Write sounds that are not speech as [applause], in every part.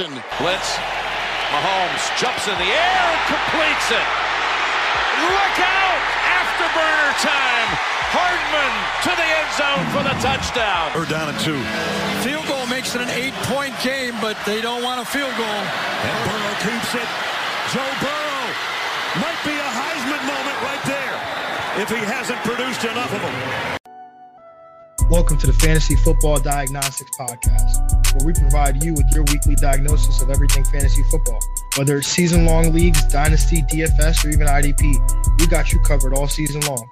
Jackson. Blitz. Mahomes jumps in the air and completes it. Look out! Afterburner time. Hardman to the end zone for the touchdown. We're down at two. Field goal makes it an eight-point game, but they don't want a field goal. And Burrow keeps it. Joe Burrow might be a Heisman moment right there if he hasn't produced enough of them. Welcome to the Fantasy Football Diagnostics Podcast, where we provide you with your weekly diagnosis of everything fantasy football. Whether it's season long leagues, dynasty, DFS, or even IDP, we got you covered all season long.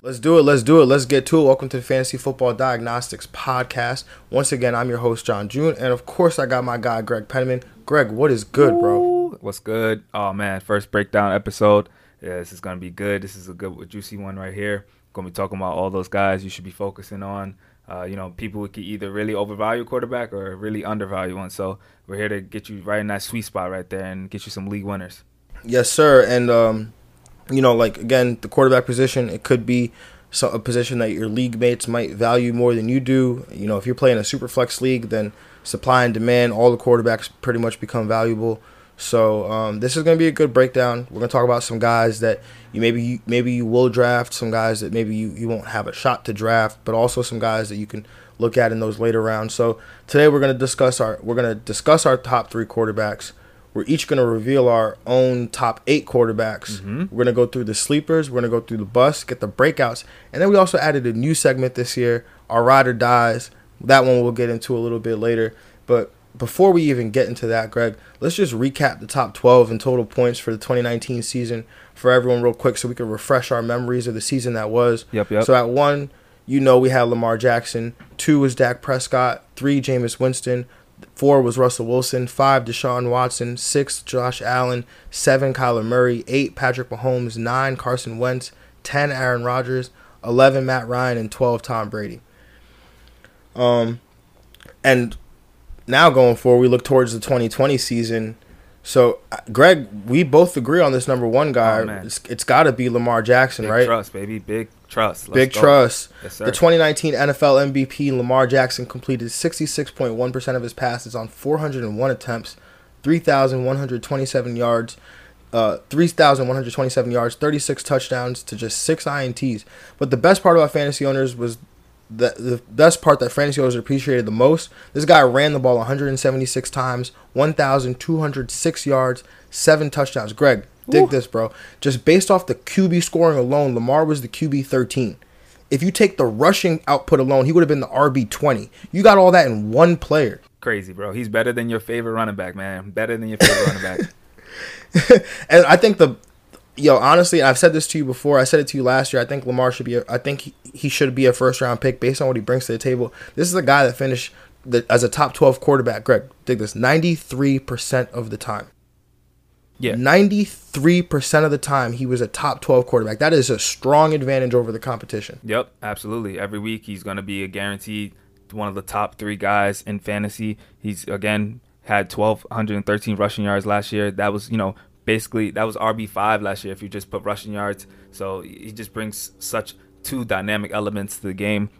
Let's do it. Let's do it. Let's get to it. Welcome to the Fantasy Football Diagnostics Podcast. Once again, I'm your host, John June. And of course, I got my guy, Greg Penniman. Greg, what is good, bro? What's good? Oh, man. First breakdown episode. Yeah, this is going to be good. This is a good, juicy one right here. Going to be talking about all those guys you should be focusing on. Uh, you know, people who can either really overvalue quarterback or really undervalue one. So we're here to get you right in that sweet spot right there and get you some league winners. Yes, sir. And, um, you know, like, again, the quarterback position, it could be so, a position that your league mates might value more than you do. You know, if you're playing a super flex league, then supply and demand, all the quarterbacks pretty much become valuable. So um, this is going to be a good breakdown. We're going to talk about some guys that you maybe you, maybe you will draft, some guys that maybe you, you won't have a shot to draft, but also some guys that you can look at in those later rounds. So today we're going to discuss our we're going to discuss our top three quarterbacks. We're each going to reveal our own top eight quarterbacks. Mm-hmm. We're going to go through the sleepers. We're going to go through the bus, get the breakouts, and then we also added a new segment this year, our rider dies. That one we'll get into a little bit later, but before we even get into that, Greg, let's just recap the top 12 in total points for the 2019 season for everyone real quick so we can refresh our memories of the season that was. Yep, yep. So at one, you know we had Lamar Jackson. Two was Dak Prescott. Three, Jameis Winston. Four was Russell Wilson. Five, Deshaun Watson. Six, Josh Allen. Seven, Kyler Murray. Eight, Patrick Mahomes. Nine, Carson Wentz. Ten, Aaron Rodgers. Eleven, Matt Ryan. And 12, Tom Brady. Um, and now going forward, we look towards the 2020 season. So, uh, Greg, we both agree on this number one guy. Oh, it's it's got to be Lamar Jackson, Big right? trust, baby. Big trust. Let's Big go. trust. Yes, the 2019 NFL MVP Lamar Jackson completed 66.1% of his passes on 401 attempts, 3,127 yards, uh, 3,127 yards, 36 touchdowns to just six INTs. But the best part about fantasy owners was the the best part that fantasy owners appreciated the most. This guy ran the ball 176 times, 1,206 yards, seven touchdowns. Greg, dig this, bro. Just based off the QB scoring alone, Lamar was the QB 13. If you take the rushing output alone, he would have been the RB 20. You got all that in one player. Crazy, bro. He's better than your favorite running back, man. Better than your favorite running back. [laughs] and I think the yo honestly, I've said this to you before. I said it to you last year. I think Lamar should be. A, I think he, he should be a first round pick based on what he brings to the table. This is a guy that finished the, as a top twelve quarterback. Greg, dig this: ninety three percent of the time. Yeah. Ninety three percent of the time he was a top twelve quarterback. That is a strong advantage over the competition. Yep, absolutely. Every week he's going to be a guaranteed one of the top three guys in fantasy. He's again had 1,213 rushing yards last year. That was, you know, basically that was RB five last year if you just put rushing yards. So he just brings such two dynamic elements to the game.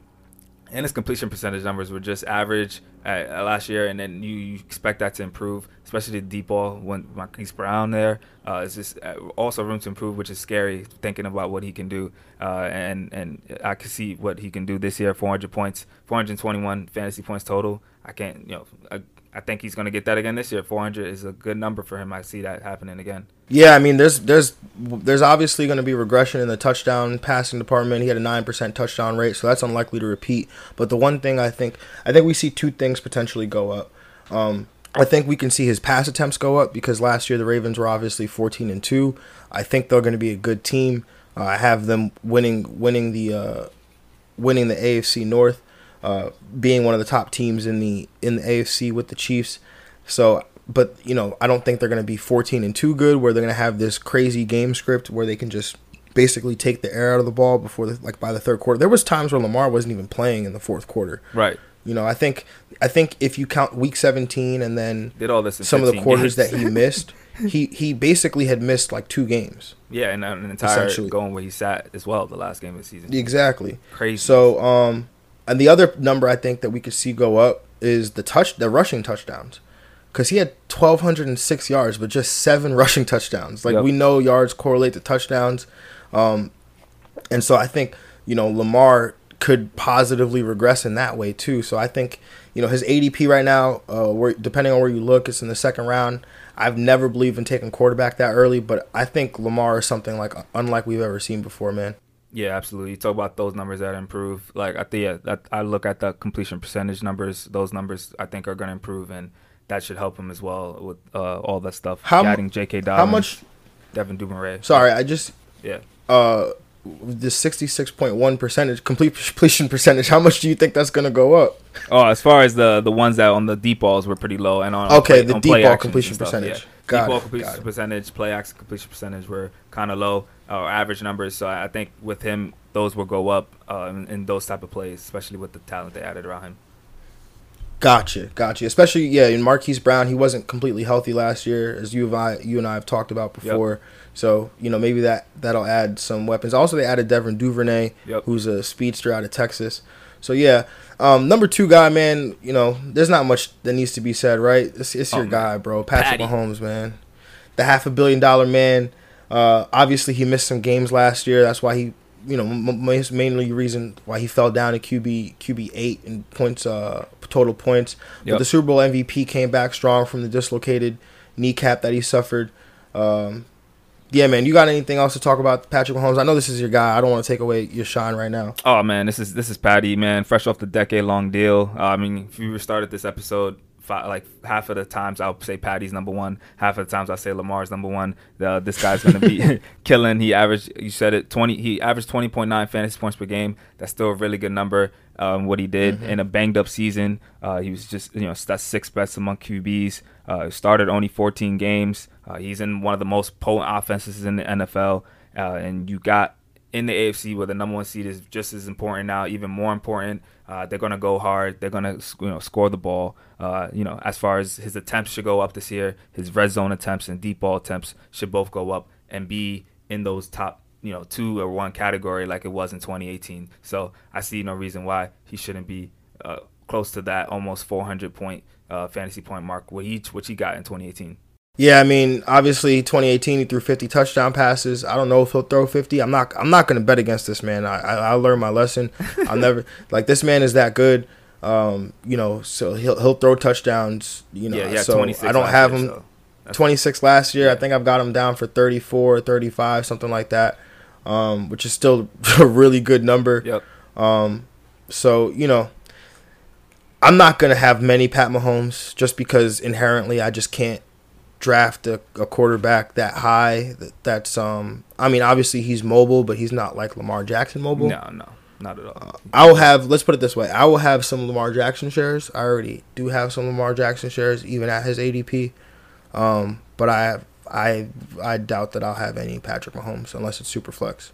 And his completion percentage numbers were just average at, at last year, and then you, you expect that to improve, especially the deep ball when Marquise Brown there. Uh, it's just uh, also room to improve, which is scary thinking about what he can do. Uh, and and I can see what he can do this year. 400 points, 421 fantasy points total. I can't, you know, I think he's going to get that again this year. 400 is a good number for him. I see that happening again. Yeah, I mean, there's there's there's obviously going to be regression in the touchdown passing department. He had a nine percent touchdown rate, so that's unlikely to repeat. But the one thing I think I think we see two things potentially go up. Um, I think we can see his pass attempts go up because last year the Ravens were obviously 14 and two. I think they're going to be a good team. Uh, I have them winning winning the uh, winning the AFC North, uh, being one of the top teams in the in the AFC with the Chiefs. So, but you know, I don't think they're going to be 14 and two good, where they're going to have this crazy game script where they can just basically take the air out of the ball before the, like by the third quarter. There was times where Lamar wasn't even playing in the fourth quarter. Right. You know, I think I think if you count week 17 and then Did all this some of the quarters games. that he missed, [laughs] he he basically had missed like two games. Yeah, and an entire going where he sat as well the last game of the season. Exactly. Crazy. So, um, and the other number I think that we could see go up is the touch, the rushing touchdowns, because he had twelve hundred and six yards, but just seven [laughs] rushing touchdowns. Like Yep. we know yards correlate to touchdowns, um, and so I think you know Lamar could positively regress in that way too. So I think you know his ADP right now, uh, where depending on where you look, it's in the second round. I've never believed in taking quarterback that early, but I think Lamar is something like unlike we've ever seen before, man. Yeah, absolutely. You talk about those numbers that improve. Like I think, yeah, that, I look at the completion percentage numbers. Those numbers I think are going to improve, and that should help him as well with uh, all that stuff. How adding J.K. Dobbins, How much? Devin Duvernay. Sorry, I just Yeah. uh the sixty six point one percentage complete [laughs] completion percentage. How much do you think that's gonna go up? Oh, as far as the the ones that on the deep balls were pretty low, and on Okay, play- the on deep ball completion stuff, percentage. Yeah. Got deep ball completion percentage, play action completion percentage were kind of low, or average numbers. So I think with him, those will go up uh, in, in those type of plays, especially with the talent they added around him. Gotcha, gotcha. Especially yeah, in Marquise Brown, he wasn't completely healthy last year, as you I, you and I have talked about before. So you know maybe that that'll add some weapons. Also, they added Devin Duvernay, Yep. who's a speedster out of Texas. So yeah, um, number two guy, man. You know, there's not much that needs to be said, right? It's, it's your Oh, guy, bro, Patrick Patty. Mahomes, man, the half a billion dollar man. Uh, obviously, he missed some games last year. That's why he, you know, m- m- mainly reason why he fell down to QB QB eight in points, uh, total points. But the Super Bowl MVP came back strong from the dislocated kneecap that he suffered. Um, yeah, man, you got anything else to talk about Patrick Mahomes? I know this is your guy. I don't want to take away your shine right now. Oh man, this is this is Patty, man, fresh off the decade long deal. Uh, I mean, if you started this episode, fi like half of the times I'll say Patty's number one, half of the times I say Lamar's number one. Uh, this guy's gonna be [laughs] killing. He averaged, you said it, twenty. He averaged twenty point nine fantasy points per game. That's still a really good number. Um, what he did in a banged up season, uh, he was just you know that's six best among QBs. Uh, started only 14 games. Uh, he's in one of the most potent offenses in the NFL, uh, and you got in the AFC where the number one seed is just as important now, even more important. Uh, they're gonna go hard. They're gonna you know score the ball. Uh, you know as far as his attempts should go up this year, his red zone attempts and deep ball attempts should both go up and be in those top you know two or one category like it was in 2018. So I see no reason why he shouldn't be uh, close to that almost 400 point uh, fantasy point mark what he which he got in 2018. Yeah, I mean, obviously, 2018 he threw 50 touchdown passes. I don't know if he'll throw 50. I'm not. I'm not going to bet against this man. I, I I learned my lesson. [laughs] I'll never like this man is that good. Um, you know, so he'll he'll throw touchdowns. You know, yeah, so 26. I don't have year, him. so 26 last year. I think I've got him down for 34, 35, something like that, um, which is still [laughs] a really good number. Yep. Um, so you know, I'm not gonna have many Pat Mahomes just because inherently I just can't draft a, a quarterback that high. That, that's um. I mean, obviously he's mobile, but he's not like Lamar Jackson mobile. No, no, not at all. I will have. Let's put it this way: I will have some Lamar Jackson shares. I already do have some Lamar Jackson shares, even at his ADP. Um, but I have. I I doubt that I'll have any Patrick Mahomes unless it's super flex.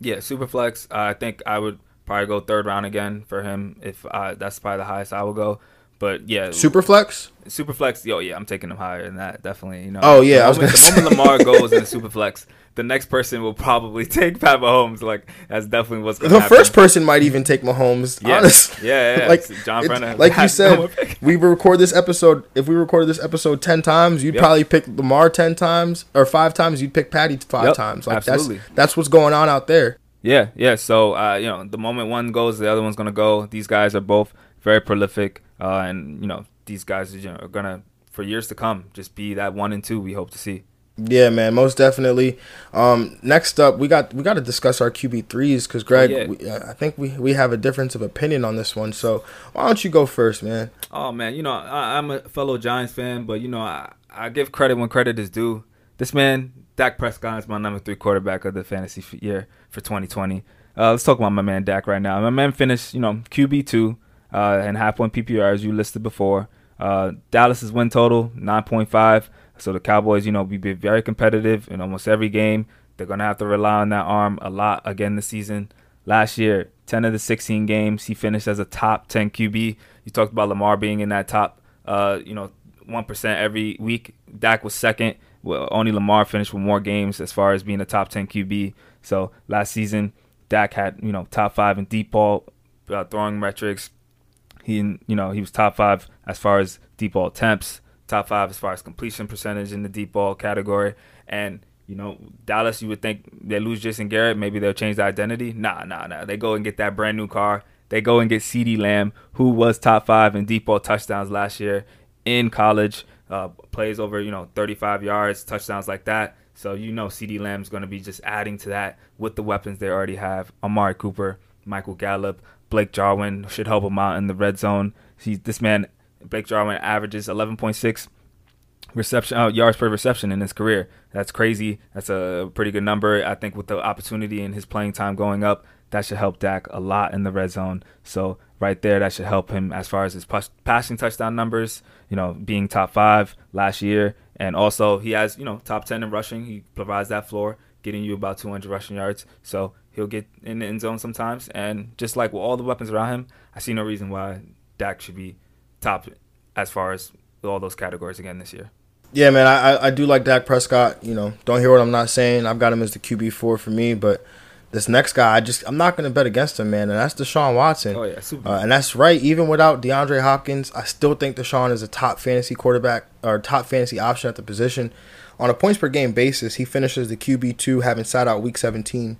Yeah, super flex. I think I would probably go third round again for him if I, that's probably the highest I will go. But yeah, Super flex. super flex. Yo, yeah, I'm taking him higher than that. Definitely. You know. Oh, yeah, the I was moment, gonna the moment Lamar [laughs] goes in the super flex, the next person will probably [laughs] take Pat Mahomes. Like that's definitely what's going to The happen. first person might even take Mahomes. Yeah. honestly. Yeah, yeah, [laughs] like John Brennan Like you said, we record this episode. If we recorded this episode ten times, you'd Yep. probably pick Lamar ten times or five times. You'd pick Patty five Yep, times. Like absolutely. that's that's what's going on out there. Yeah, yeah. So uh, you know, the moment one goes, the other one's gonna go. These guys are both very prolific, uh, and you know, these guys you know, are gonna for years to come just be that one and two we hope to see. Yeah, man, most definitely. Um, next up, we got we got to discuss our QB threes because Greg, Oh, yeah. we, I think we we have a difference of opinion on this one. So why don't you go first, man? Oh man, you know I, I'm a fellow Giants fan, but you know I, I give credit when credit is due. This man, Dak Prescott, is my number three quarterback of the fantasy year for 2020. Uh, let's talk about my man Dak right now. My man finished, you know, QB two uh, and half one PPR as you listed before. Uh, Dallas's win total 9.5. So the Cowboys, you know, we've been very competitive in almost every game. They're gonna have to rely on that arm a lot again this season. Last year, 10 of the 16 games, he finished as a top 10 QB. You talked about Lamar being in that top, uh, you know, 1% every week. Dak was second. Well, only Lamar finished with more games as far as being a top 10 QB. So last season, Dak had, you know, top five in deep ball uh, throwing metrics. He, you know, he was top five as far as deep ball attempts, top five as far as completion percentage in the deep ball category. And you know, Dallas, you would think they lose Jason Garrett, maybe they'll change the identity. Nah, nah, nah. They go and get that brand new car. They go and get CeeDee Lamb, who was top five in deep ball touchdowns last year in college. Uh, plays over, you know, 35 yards, touchdowns like that. So you know, CeeDee Lamb's going to be just adding to that with the weapons they already have. Amari Cooper, Michael Gallup, Blake Jarwin should help him out in the red zone. He, this man, Blake Jarwin, averages 11.6 reception uh, yards per reception in his career. That's crazy. That's a pretty good number. I think with the opportunity and his playing time going up, that should help Dak a lot in the red zone. So right there, that should help him as far as his pas- passing touchdown numbers. You know, being top five last year, and also he has you know top ten in rushing. He provides that floor, getting you about 200 rushing yards. So he'll get in the end zone sometimes. And just like with all the weapons around him, I see no reason why Dak should be top as far as all those categories again this year. Yeah, man, I I- do like Dak Prescott. You know, don't hear what I'm not saying. I've got him as the QB four for me, but this next guy, I just I'm not gonna bet against him, man, and that's Deshaun Watson. Oh yeah, super. Uh, and that's right. Even without DeAndre Hopkins, I still think Deshaun is a top fantasy quarterback or top fantasy option at the position. On a points per game basis, he finishes the QB two, having sat out Week 17.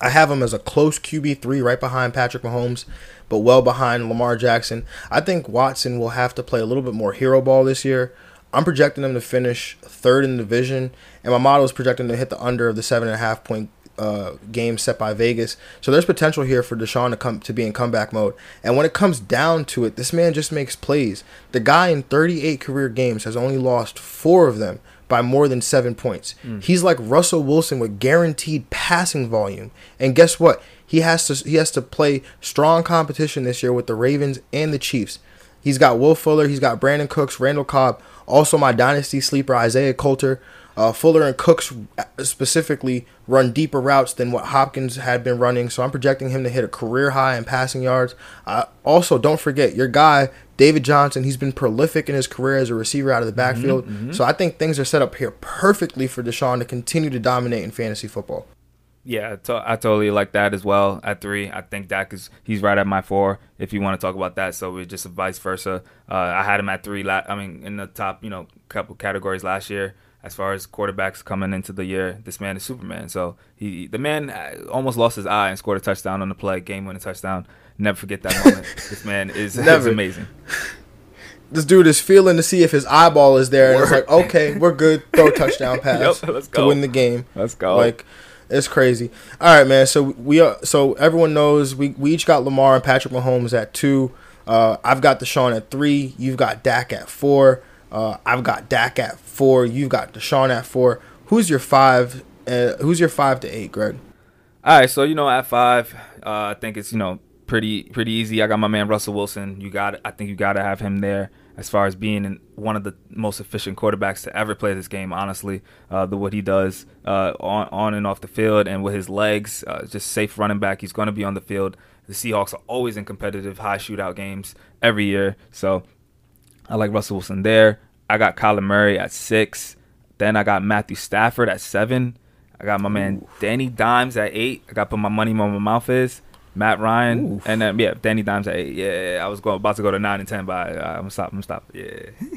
I have him as a close QB three, right behind Patrick Mahomes, but well behind Lamar Jackson. I think Watson will have to play a little bit more hero ball this year. I'm projecting him to finish third in the division, and my model is projecting to hit the under of the seven and a half point uh, game set by Vegas. So there's potential here for Deshaun to come to be in comeback mode. And when it comes down to it, this man just makes plays. The guy in 38 career games has only lost four of them by more than seven points. He's like Russell Wilson with guaranteed passing volume. And guess what? He has to he has to play strong competition this year with the Ravens and the Chiefs. He's got Will Fuller, he's got Brandin Cooks, Randall Cobb, also my dynasty sleeper Isaiah Coulter. Uh, Fuller and Cooks specifically run deeper routes than what Hopkins had been running, so I'm projecting him to hit a career high in passing yards. Uh, also, don't forget your guy David Johnson. He's been prolific in his career as a receiver out of the backfield, so I think things are set up here perfectly for Deshaun to continue to dominate in fantasy football. Yeah, I to- I totally like that as well. At three, I think Dak is he's right at my four. If you want to talk about that, so we're just vice versa. Uh, I had him at three. La- I mean, in the top, you know, couple categories last year. As far as quarterbacks coming into the year, this man is Superman. So he, the man, uh, almost lost his eye and scored a touchdown on the play, game-winning touchdown. Never forget that moment. [laughs] this man is, is amazing. This dude is feeling to see if his eyeball is there, and it's like, okay, we're good. Throw a touchdown [laughs] pass Yep, let's to win the game. Let's go. Like, it's crazy. All right, man. So we are. So everyone knows we we each got Lamar and Patrick Mahomes at two. Uh, I've got Deshaun at three. You've got Dak at four. Uh, I've got Dak at four. You've got Deshaun at four. Who's your five? Uh, who's your five to eight, Greg? All right, so you know at five, uh, I think it's you know pretty pretty easy. I got my man Russell Wilson. You got I think you got to have him there as far as being in one of the most efficient quarterbacks to ever play this game. Honestly, uh, the what he does uh, on on and off the field and with his legs, uh, just safe running back. He's going to be on the field. The Seahawks are always in competitive high shootout games every year, so I like Russell Wilson there. I got Kyler Murray at six. Then I got Matthew Stafford at seven. I got my man Danny Dimes at eight. I got put my money where my mouth is. Matt Ryan and then yeah, Danny Dimes at eight. Yeah, I was going about to go to nine and ten, but uh, I'm gonna stop. I'm gonna stop. Yeah.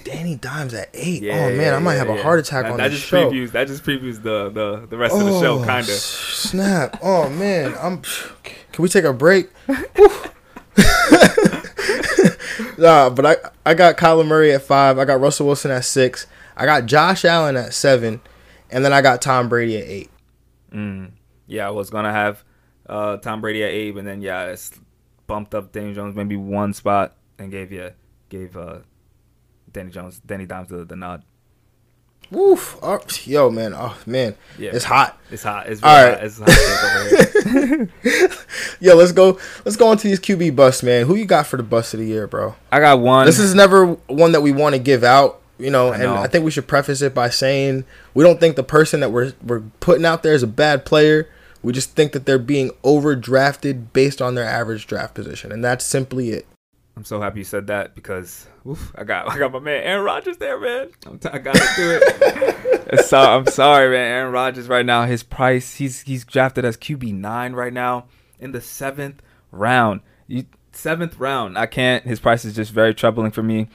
Danny Dimes at eight. yeah oh man, I might yeah, have a heart attack that, on that this just show. previews. That just previews the the, the rest of the show, Oh, kinda. Snap. Oh man, I'm. Can we take a break? [laughs] nah, but I I got Kyler Murray at five. I got Russell Wilson at six. I got Josh Allen at seven, and then I got Tom Brady at eight. Mm. Yeah, I was gonna have uh, Tom Brady at eight, and then yeah, it's bumped up Danny Jones maybe one spot and gave you gave uh, Danny Jones Danny Dimes the, the nod. Woof. Oh, yo, man. Oh, man. Yeah, It's hot. It's hot. It's All right. hot. It's hot. [laughs] Yo, let's go. Let's go into these QB busts, man. Who you got for the bust of the year, bro? I got one. This is never one that we want to give out, you know, I and know. I think we should preface it by saying we don't think the person that we're we're putting out there is a bad player. We just think that they're being overdrafted based on their average draft position, and that's simply it. I'm so happy you said that because oof, I got [laughs] I got my man Aaron Rodgers there, man. I'm t- I gotta do it. [laughs] So, I'm sorry, man. Aaron Rodgers right now, his price, he's he's drafted as QB nine right now in the seventh round. You seventh round. I can't. His price is just very troubling for me.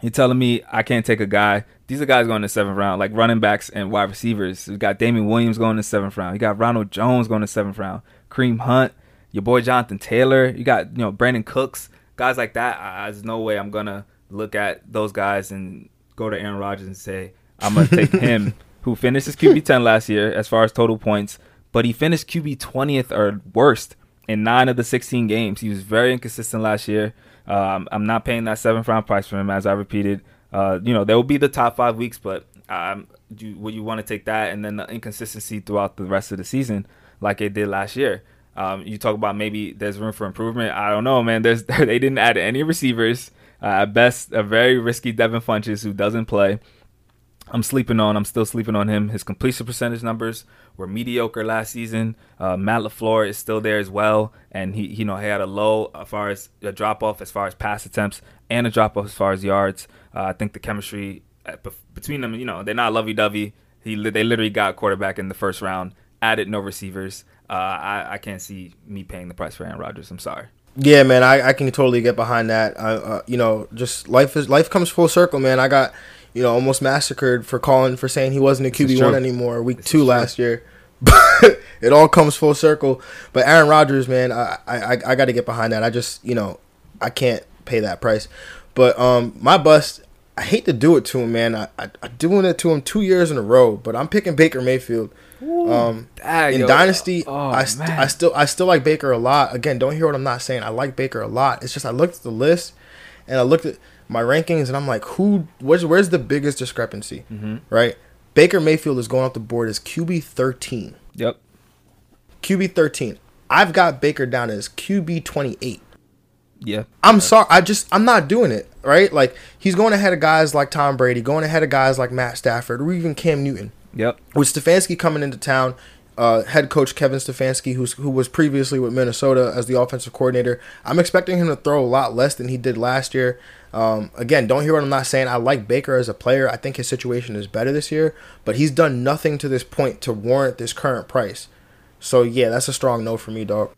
You're telling me I can't take a guy. These are guys going in the seventh round, like running backs and wide receivers. You got Damien Williams going in the seventh round. You got Ronald Jones going in the seventh round. Kareem Hunt, your boy Jonathan Taylor. You got you know Brandin Cooks, guys like that. I, there's no way I'm gonna look at those guys and go to Aaron Rodgers and say I'm gonna [laughs] take him, who finished his QB 10 last year as far as total points, but he finished QB 20th or worst in nine of the 16 games. He was very inconsistent last year. Um, I'm not paying that seventh round price for him, as I repeated. Uh, you know, there will be the top five weeks, but um, you, would you want to take that and then the inconsistency throughout the rest of the season, like it did last year? Um, you talk about maybe there's room for improvement. I don't know, man. There's [laughs] they didn't add any receivers. Uh, best, a very risky Devin Funchess who doesn't play. I'm sleeping on. I'm still sleeping on him. His completion percentage numbers were mediocre last season. Uh, Matt Lafleur is still there as well, and he, you know, he had a low as far as a drop off as far as pass attempts and a drop off as far as yards. Uh, I think the chemistry uh, between them, you know, they're not lovey dovey. He they literally got quarterback in the first round, added no receivers. Uh, I I can't see me paying the price for Aaron Rodgers. I'm sorry. Yeah, man, I, I can totally get behind that. I, uh, you know, just life is life comes full circle, man. I got, you know, almost massacred for calling for saying he wasn't a QB one anymore week This two last year. But [laughs] it all comes full circle. But Aaron Rodgers, man, I I, I got to get behind that. I just, you know, I can't pay that price. But um, my bust, I hate to do it to him, man. I, I I'm doing it to him two years in a row. But I'm picking Baker Mayfield. Um, Dang, in yo. Dynasty, Oh, I, st- I still I still like Baker a lot. Again, don't hear what I'm not saying. I like Baker a lot. It's just I looked at the list and I looked at my rankings and I'm like, who? Where's where's the biggest discrepancy? Mm-hmm. Right? Baker Mayfield is going off the board as QB 13. Yep. QB 13. I've got Baker down as QB 28. Yeah. I'm sorry. I just I'm not doing it. Right? Like he's going ahead of guys like Tom Brady, going ahead of guys like Matt Stafford, or even Cam Newton. Yep. with Stefanski coming into town, uh, head coach Kevin Stefanski, who's who was previously with Minnesota as the offensive coordinator, I'm expecting him to throw a lot less than he did last year. Um, again, don't hear what I'm not saying. I like Baker as a player. I think his situation is better this year, but he's done nothing to this point to warrant this current price. So yeah, that's a strong no for me, dog.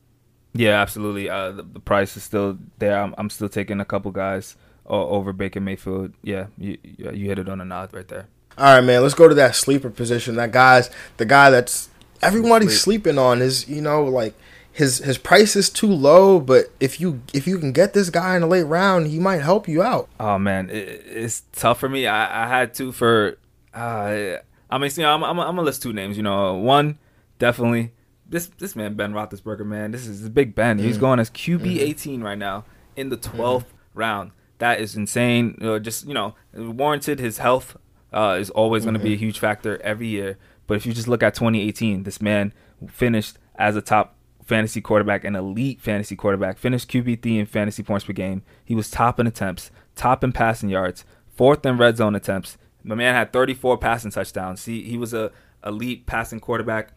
Yeah, absolutely. Uh, the, the price is still there. I'm, I'm still taking a couple guys o- over Baker Mayfield. Yeah, you you you hit it on a nod right there. All right, man. Let's go to that sleeper position. That guy's the guy that's everybody's Sleep. sleeping on. Is you know like his his price is too low, but if you if you can get this guy in the late round, he might help you out. Oh man, it, it's tough for me. I, I had to for. Uh, I mean, you know, I'm, I'm, I'm gonna list two names. You know, one definitely this this man Ben Roethlisberger. Man, this is Big Ben. He's going as QB 18 right now in the 12th round. That is insane. Uh, just you know, warranted. His health uh, is always going to be a huge factor every year. But if you just look at 2018, this man finished as a top fantasy quarterback, an elite fantasy quarterback, finished QB3 in fantasy points per game. He was top in attempts, top in passing yards, fourth in red zone attempts. My man had 34 passing touchdowns. He he was a elite passing quarterback.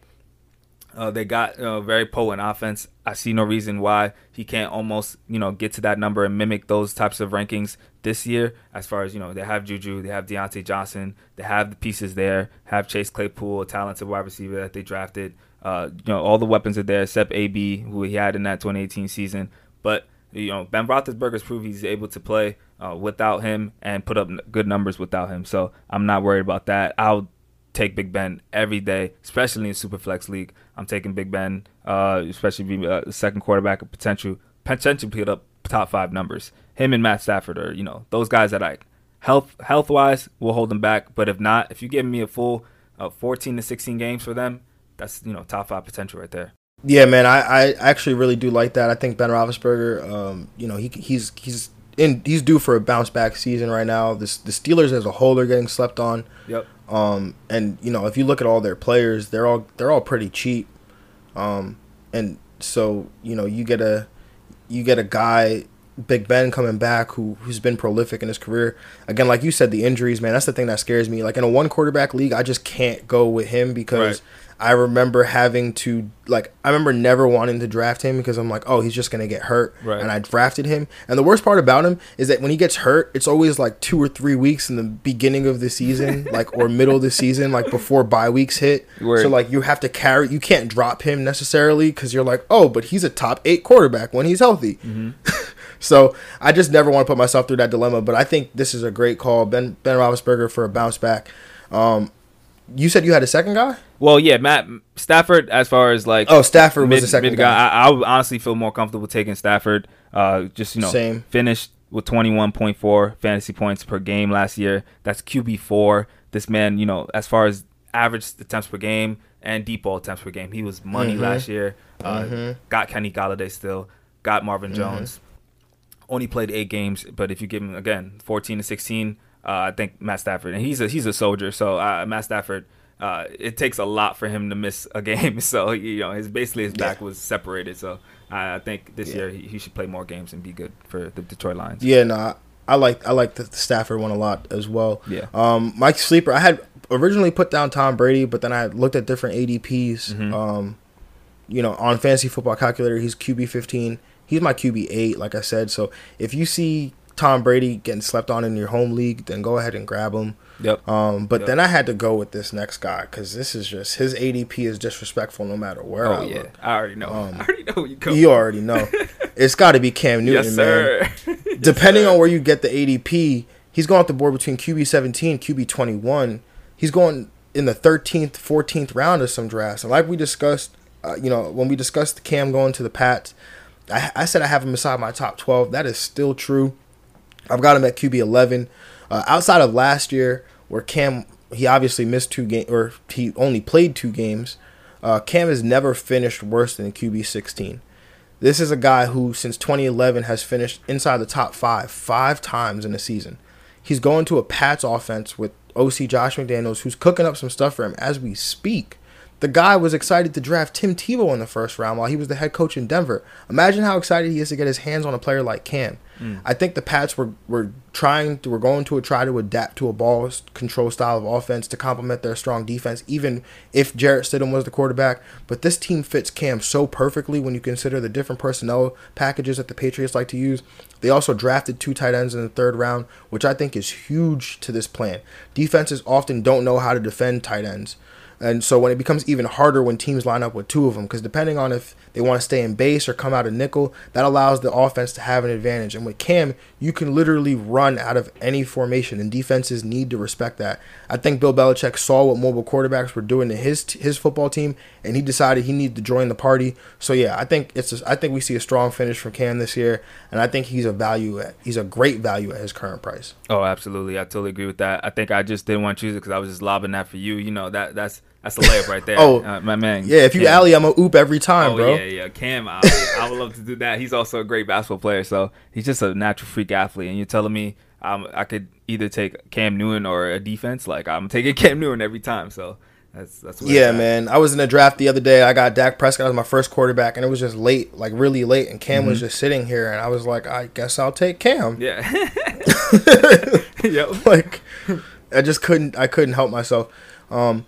Uh, they got uh, very potent offense. I see no reason why he can't almost you know get to that number and mimic those types of rankings this year. As far as you know, they have Juju, they have Diontae Johnson, they have the pieces there. Have Chase Claypool, a talented wide receiver that they drafted. Uh, you know, all the weapons are there except AB, who he had in that 2018 season. But you know, Ben Roethlisberger's proved he's able to play uh, without him and put up good numbers without him. So I'm not worried about that. I'll take Big Ben every day, especially in Superflex League. I'm taking Big Ben, uh, especially being a second quarterback, a potential potentially put up top five numbers. Him and Matt Stafford are, you know, those guys that I health health wise will hold them back. But if not, if you give me a full uh, 14 to 16 games for them. That's you know top five potential right there. Yeah, man, I, I actually really do like that. I think Ben Roethlisberger, um, you know, he he's he's in he's due for a bounce back season right now. This the Steelers as a whole are getting slept on. Yep. Um, and you know, if you look at all their players, they're all they're all pretty cheap. Um, and so you know, you get a you get a guy Big Ben coming back who who's been prolific in his career. Again, like you said, the injuries, man, that's the thing that scares me. Like in a one quarterback league, I just can't go with him because Right. I remember having to like I remember never wanting to draft him because I'm like, oh, he's just gonna get hurt, Right. and I drafted him. And the worst part about him is that when he gets hurt, it's always like two or three weeks in the beginning of the season, [laughs] like or middle of the season, like before bye weeks hit. Word. So like you have to carry, you can't drop him necessarily because you're like, oh, but he's a top eight quarterback when he's healthy. [laughs] so I just never want to put myself through that dilemma. But I think this is a great call, Ben Ben Roethlisberger for a bounce back. Um, you said you had a second guy. Well, yeah, Matt Stafford. As far as like Oh, Stafford was mid, the second mid guy. I, I would honestly feel more comfortable taking Stafford. Uh, just you know, Same. finished with 21.4 fantasy points per game last year. That's QB four. This man, you know, as far as average attempts per game and deep ball attempts per game, he was money Mm-hmm. last year. Uh, Got Kenny Golladay still. Got Marvin Mm-hmm. Jones. Only played eight games, but if you give him again 14 to 16, uh, I think Matt Stafford, and he's a he's a soldier. So uh, Matt Stafford, uh, it takes a lot for him to miss a game. [laughs] So you know, his basically his back Yeah. was separated. So I think this year he, he should play more games and be good for the Detroit Lions. Yeah, no, I- I like I like the Stafford one a lot as well. Yeah. Um, Mike Sleeper, I had originally put down Tom Brady, but then I looked at different ADPs. Mm-hmm. Um, you know, on Fantasy Football Calculator, he's QB fifteen. He's my QB eight, like I said. So if you see Tom Brady getting slept on in your home league, then go ahead and grab him. Yep. Um, but Yep. then I had to go with this next guy because this is just his ADP is disrespectful no matter where oh I yeah, look. I already know. [laughs] I already know where you go. You already know. [laughs] it's got to be Cam Newton, yes, man [laughs] sir. depending on where you get the ADP, he's going off the board between QB 17, QB 21. He's going in the 13th, 14th round of some drafts. And like we discussed, uh, you know, when we discussed Cam going to the Pats, I, I said I have him inside my top 12. That is still true. I've got him at QB 11. Uh, outside of last year, where Cam, he obviously missed two games, or he only played two games, uh, Cam has never finished worse than QB 16. This is a guy who, since 2011, has finished inside the top five five times in a season. He's going to a Pats offense with OC Josh McDaniels, who's cooking up some stuff for him as we speak. The guy was excited to draft Tim Tebow in the first round while he was the head coach in Denver. Imagine how excited he is to get his hands on a player like Cam. I think the Pats were, were trying to, were going to try to adapt to a ball control style of offense to complement their strong defense, even if Jarrett Stidham was the quarterback. But this team fits Cam so perfectly when you consider the different personnel packages that the Patriots like to use. They also drafted two tight ends in the third round, which I think is huge to this plan. Defenses often don't know how to defend tight ends. And so when it becomes even harder when teams line up with two of them, because depending on if they want to stay in base or come out of nickel, that allows the offense to have an advantage. And with Cam, you can literally run out of any formation, and defenses need to respect that. I think Bill Belichick saw what mobile quarterbacks were doing to his his football team, and he decided he needed to join the party. So yeah, I think it's I think we see a strong finish from Cam this year, and I think he's a value at he's a great value at his current price. Oh, absolutely. I totally agree with that. I think I just didn't want to choose it because I was just lobbing that for you. You know that that's that's a layup right there. [laughs] Oh, uh, my man. Yeah, if you Cam. alley, I'm a oop every time, Oh bro. yeah, yeah. Cam, I, I would love to do that. He's also a great basketball player, so he's just a natural freak athlete. And you're telling me um, I could either take Cam Newton or a defense? Like I'm taking [laughs] Cam Newton every time. So that's that's Yeah, man. I was in a draft the other day. I got Dak Prescott as my first quarterback, and it was just late, like really late. And Cam was just sitting here, and I was like, I guess I'll take Cam. Yeah. [laughs] yep. like, I just couldn't. I couldn't help myself. Um,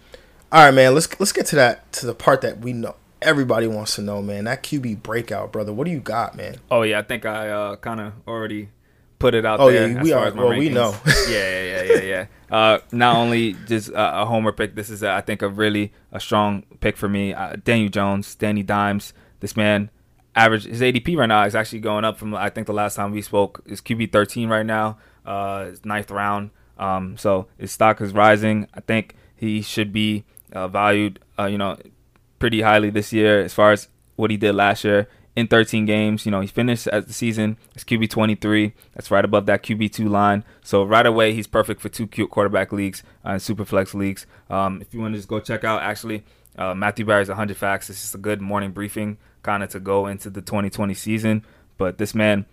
all right, man. Let's let's get to that to the part that we know everybody wants to know, man. That QB breakout, brother. What do you got, man? Oh yeah, I think I uh, kind of already put it out Oh, there. yeah, we are- well, we know. [laughs] yeah, yeah, yeah, yeah, yeah. Uh, not only just uh, a homer pick. This is, uh, I think, a really a strong pick for me. Uh, Daniel Jones, Danny Dimes. This man, average his ADP right now is actually going up from I think the last time we spoke is QB thirteen right now. Uh, it's ninth round. Um, so his stock is rising. I think he should be uh, valued. Uh, you know, pretty highly this year as far as what he did last year in 13 games. You know, he finished as the season as QB 23. That's right above that QB two line. So right away, he's perfect for two quarterback leagues uh, and super flex leagues. Um, if you want to just go check out, actually, uh, Matthew Berry's 100 facts. It's just a good morning briefing, kind of to go into the 2020 season. But this man,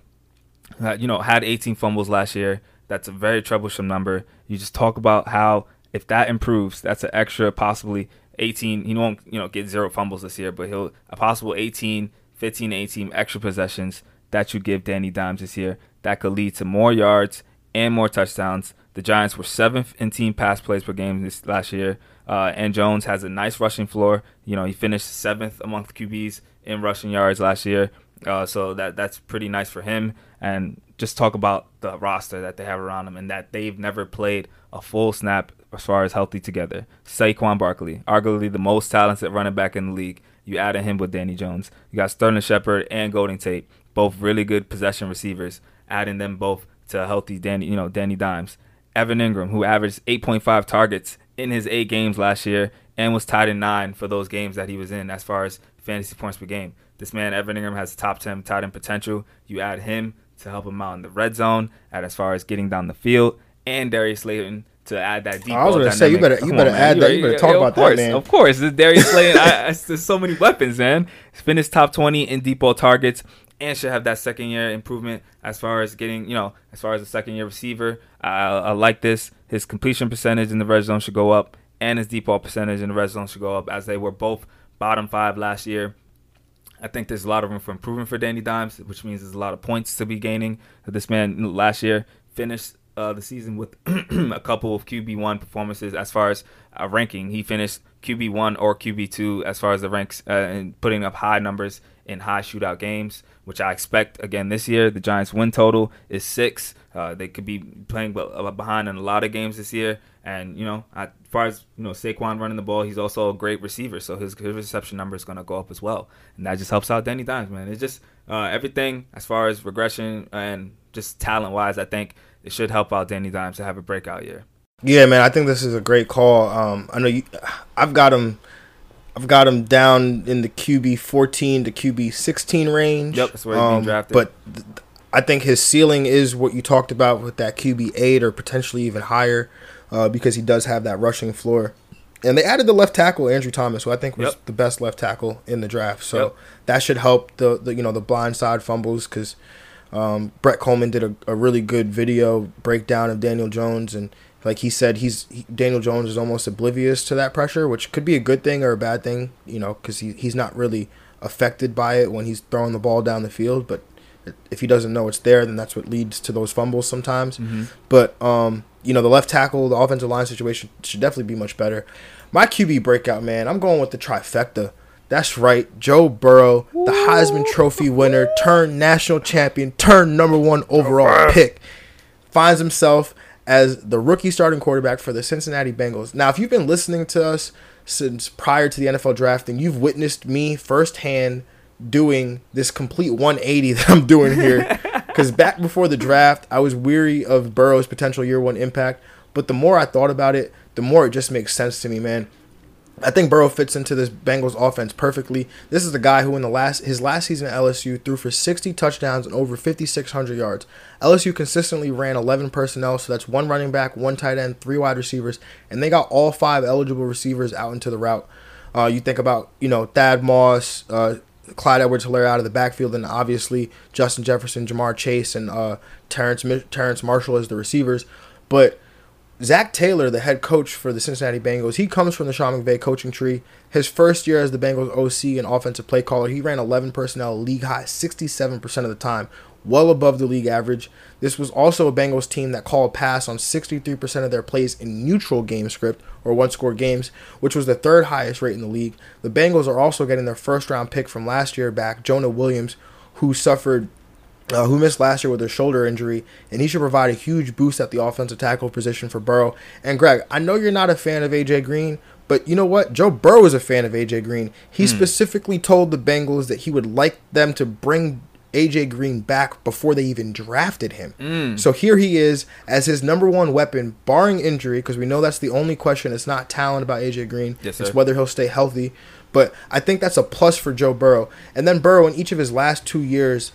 uh, you know, had 18 fumbles last year. That's a very troublesome number. You just talk about how if that improves, that's an extra possibly 18. He won't, you know, get zero fumbles this year, but he'll a possible 18, 15, 18 extra possessions that you give Danny Dimes this year that could lead to more yards and more touchdowns. The Giants were seventh in team pass plays per game this last year. Uh, and Jones has a nice rushing floor. You know, he finished seventh among QBs in rushing yards last year. Uh, so that that's pretty nice for him. And just talk about the roster that they have around him and that they've never played a full snap as far as healthy together. Saquon Barkley, arguably the most talented running back in the league. You added him with Danny Jones. You got Sterling Shepard and Golden Tate, both really good possession receivers. Adding them both to healthy Danny, you know, Danny Dimes. Evan Engram, who averaged 8.5 targets in his eight games last year and was tied in nine for those games that he was in as far as fantasy points per game. This man, Evan Engram, has top 10 tight end potential. You add him to help him out in the red zone, and as far as getting down the field, and Darius Slayton to add that deep. I was going to say you better you better on, add that. You better talk about course, that, man. Of course, the Darius Slayton. [laughs] I, I, there's so many weapons, man. Finished top 20 in deep ball targets, and should have that second year improvement as far as getting, you know, as far as the second year receiver. I, I like this. His completion percentage in the red zone should go up, and his deep ball percentage in the red zone should go up, as they were both bottom five last year. I think there's a lot of room for improvement for Danny Dimes, which means there's a lot of points to be gaining. This man last year finished uh, the season with [clears throat] a couple of QB one performances as far as uh, ranking. He finished QB one or QB two as far as the ranks uh, and putting up high numbers in high shootout games, which I expect again this year. The Giants' win total is six. Uh, they could be playing uh, behind in a lot of games this year. And you know, as far as you know, Saquon running the ball, he's also a great receiver, so his, his reception number is going to go up as well, and that just helps out Danny Dimes, man. It's just uh, everything as far as regression and just talent wise. I think it should help out Danny Dimes to have a breakout year. Yeah, man, I think this is a great call. Um, I know you, I've got him. I've got him down in the QB 14 to QB 16 range. Yep, that's where he's um, being drafted. But th- I think his ceiling is what you talked about with that QB 8 or potentially even higher uh, because he does have that rushing floor. And they added the left tackle Andrew Thomas, who I think was yep. the best left tackle in the draft. So yep. that should help the, the you know the blind side fumbles because um, Brett Coleman did a, a, really good video breakdown of Daniel Jones and like he said he's he, Daniel Jones is almost oblivious to that pressure, which could be a good thing or a bad thing, you know, because he, he's not really affected by it when he's throwing the ball down the field, but if he doesn't know it's there, then that's what leads to those fumbles sometimes. Mm-hmm. But um, you know, the left tackle, the offensive line situation should definitely be much better. My QB breakout, man, I'm going with the trifecta. That's right, Joe Burrow, the Heisman Trophy winner, turned national champion, turned number one overall pick, finds himself as the rookie starting quarterback for the Cincinnati Bengals. Now, if you've been listening to us since prior to the NFL draft, then you've witnessed me firsthand doing this complete 180 that I'm doing here. [laughs] Because back before the draft, I was weary of Burrow's potential year one impact. But the more I thought about it, the more it just makes sense to me, man. I think Burrow fits into this Bengals offense perfectly. This is the guy who, in the last his last season at LSU, threw for 60 touchdowns and over 5,600 yards. LSU consistently ran 11 personnel, so that's one running back, one tight end, three wide receivers, and they got all five eligible receivers out into the route. Uh, you think about you know Thad Moss, uh, Clyde Edwards-Helaire out of the backfield, and obviously Justin Jefferson, Ja'Marr Chase, and uh, Terrence Terrence Marshall as the receivers. But Zac Taylor, the head coach for the Cincinnati Bengals, he comes from the Sean McVay coaching tree. His first year as the Bengals OC and offensive play caller, he ran 11 personnel, league high 67% of the time, well above the league average. This was also a Bengals team that called pass on 63% of their plays in neutral game script or one score games, which was the third highest rate in the league. The Bengals are also getting their first round pick from last year back, Jonah Williams, who suffered uh, who missed last year with a shoulder injury, and he should provide a huge boost at the offensive tackle position for Burrow. And Greg, I know you're not a fan of AJ Green, but you know what? Joe Burrow is a fan of AJ Green. He hmm. specifically told the Bengals that he would like them to bring AJ Green back before they even drafted him. Mm. So here he is as his number one weapon, barring injury, because we know that's the only question. It's not talent about AJ Green. Yes, it's whether he'll stay healthy. But I think that's a plus for Joe Burrow. And then Burrow in each of his last two years,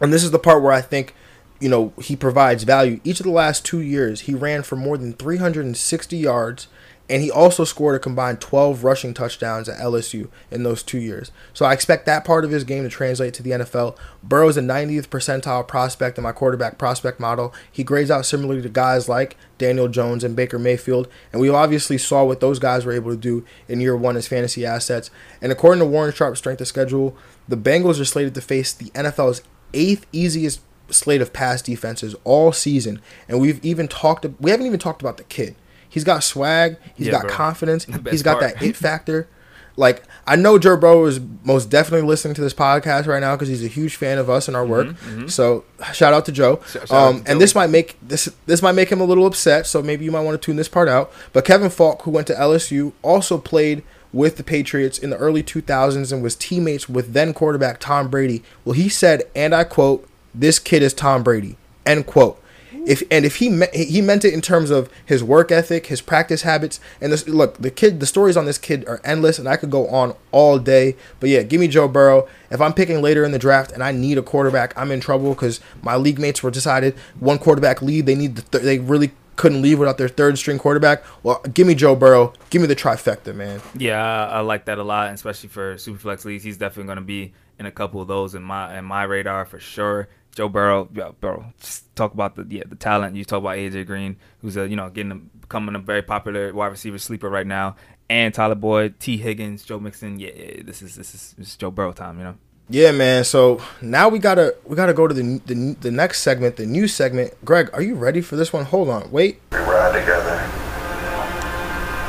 and this is the part where I think you know he provides value. Each of the last two years, he ran for more than 360 yards and he also scored a combined 12 rushing touchdowns at LSU in those two years. So I expect that part of his game to translate to the NFL. Burrow's a 90th percentile prospect in my quarterback prospect model. He grades out similarly to guys like Daniel Jones and Baker Mayfield, and we obviously saw what those guys were able to do in year one as fantasy assets. And according to Warren Sharp's strength of schedule, the Bengals are slated to face the NFL's eighth easiest slate of pass defenses all season, and we've even talked. We haven't even talked about the kid. He's got swag. He's Yeah, got bro. confidence. [laughs] He's got part. that it factor. Like I know Joe Bro is most definitely listening to this podcast right now because he's a huge fan of us and our work. So shout out to Joe. Mm-hmm, Shout- shout um, to and this might make this this might make him a little upset. So maybe you might want to tune this part out. But Kevin Faulk, who went to LSU, also played with the Patriots in the early 2000s and was teammates with then quarterback Tom Brady. Well, he said, and I quote, "This kid is Tom Brady." End quote. If and if he me, he meant it in terms of his work ethic, his practice habits, and this look the kid the stories on this kid are endless, and I could go on all day. But yeah, give me Joe Burrow. If I'm picking later in the draft and I need a quarterback, I'm in trouble because my league mates were decided one quarterback lead. They need the th- they really couldn't leave without their third string quarterback. Well, give me Joe Burrow. Give me the trifecta, man. Yeah, I, I like that a lot, especially for superflex leagues. He's definitely going to be in a couple of those in my in my radar for sure. Joe Burrow, yeah, bro, just talk about the yeah the talent. You talk about AJ Green, who's a you know getting a, becoming a very popular wide receiver sleeper right now, and Tyler Boyd, Tee Higgins, Joe Mixon. Yeah, yeah, this is this is this is Joe Burrow time. You know. Yeah, man. So now we gotta we gotta go to the the, the next segment, the new segment. Greg, are you ready for this one? Hold on, wait. We ride together.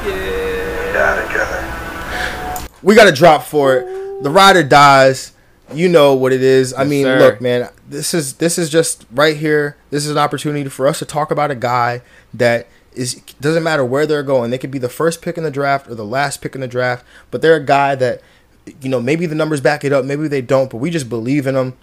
Yeah. We die together. we got to drop for it. The rider dies. You know what it is. I mean, sir. look, man. This is this is just right here. This is an opportunity for us to talk about a guy that is doesn't matter where they're going. They could be the first pick in the draft or the last pick in the draft, but they're a guy that you know maybe the numbers back it up, maybe they don't, but we just believe in them.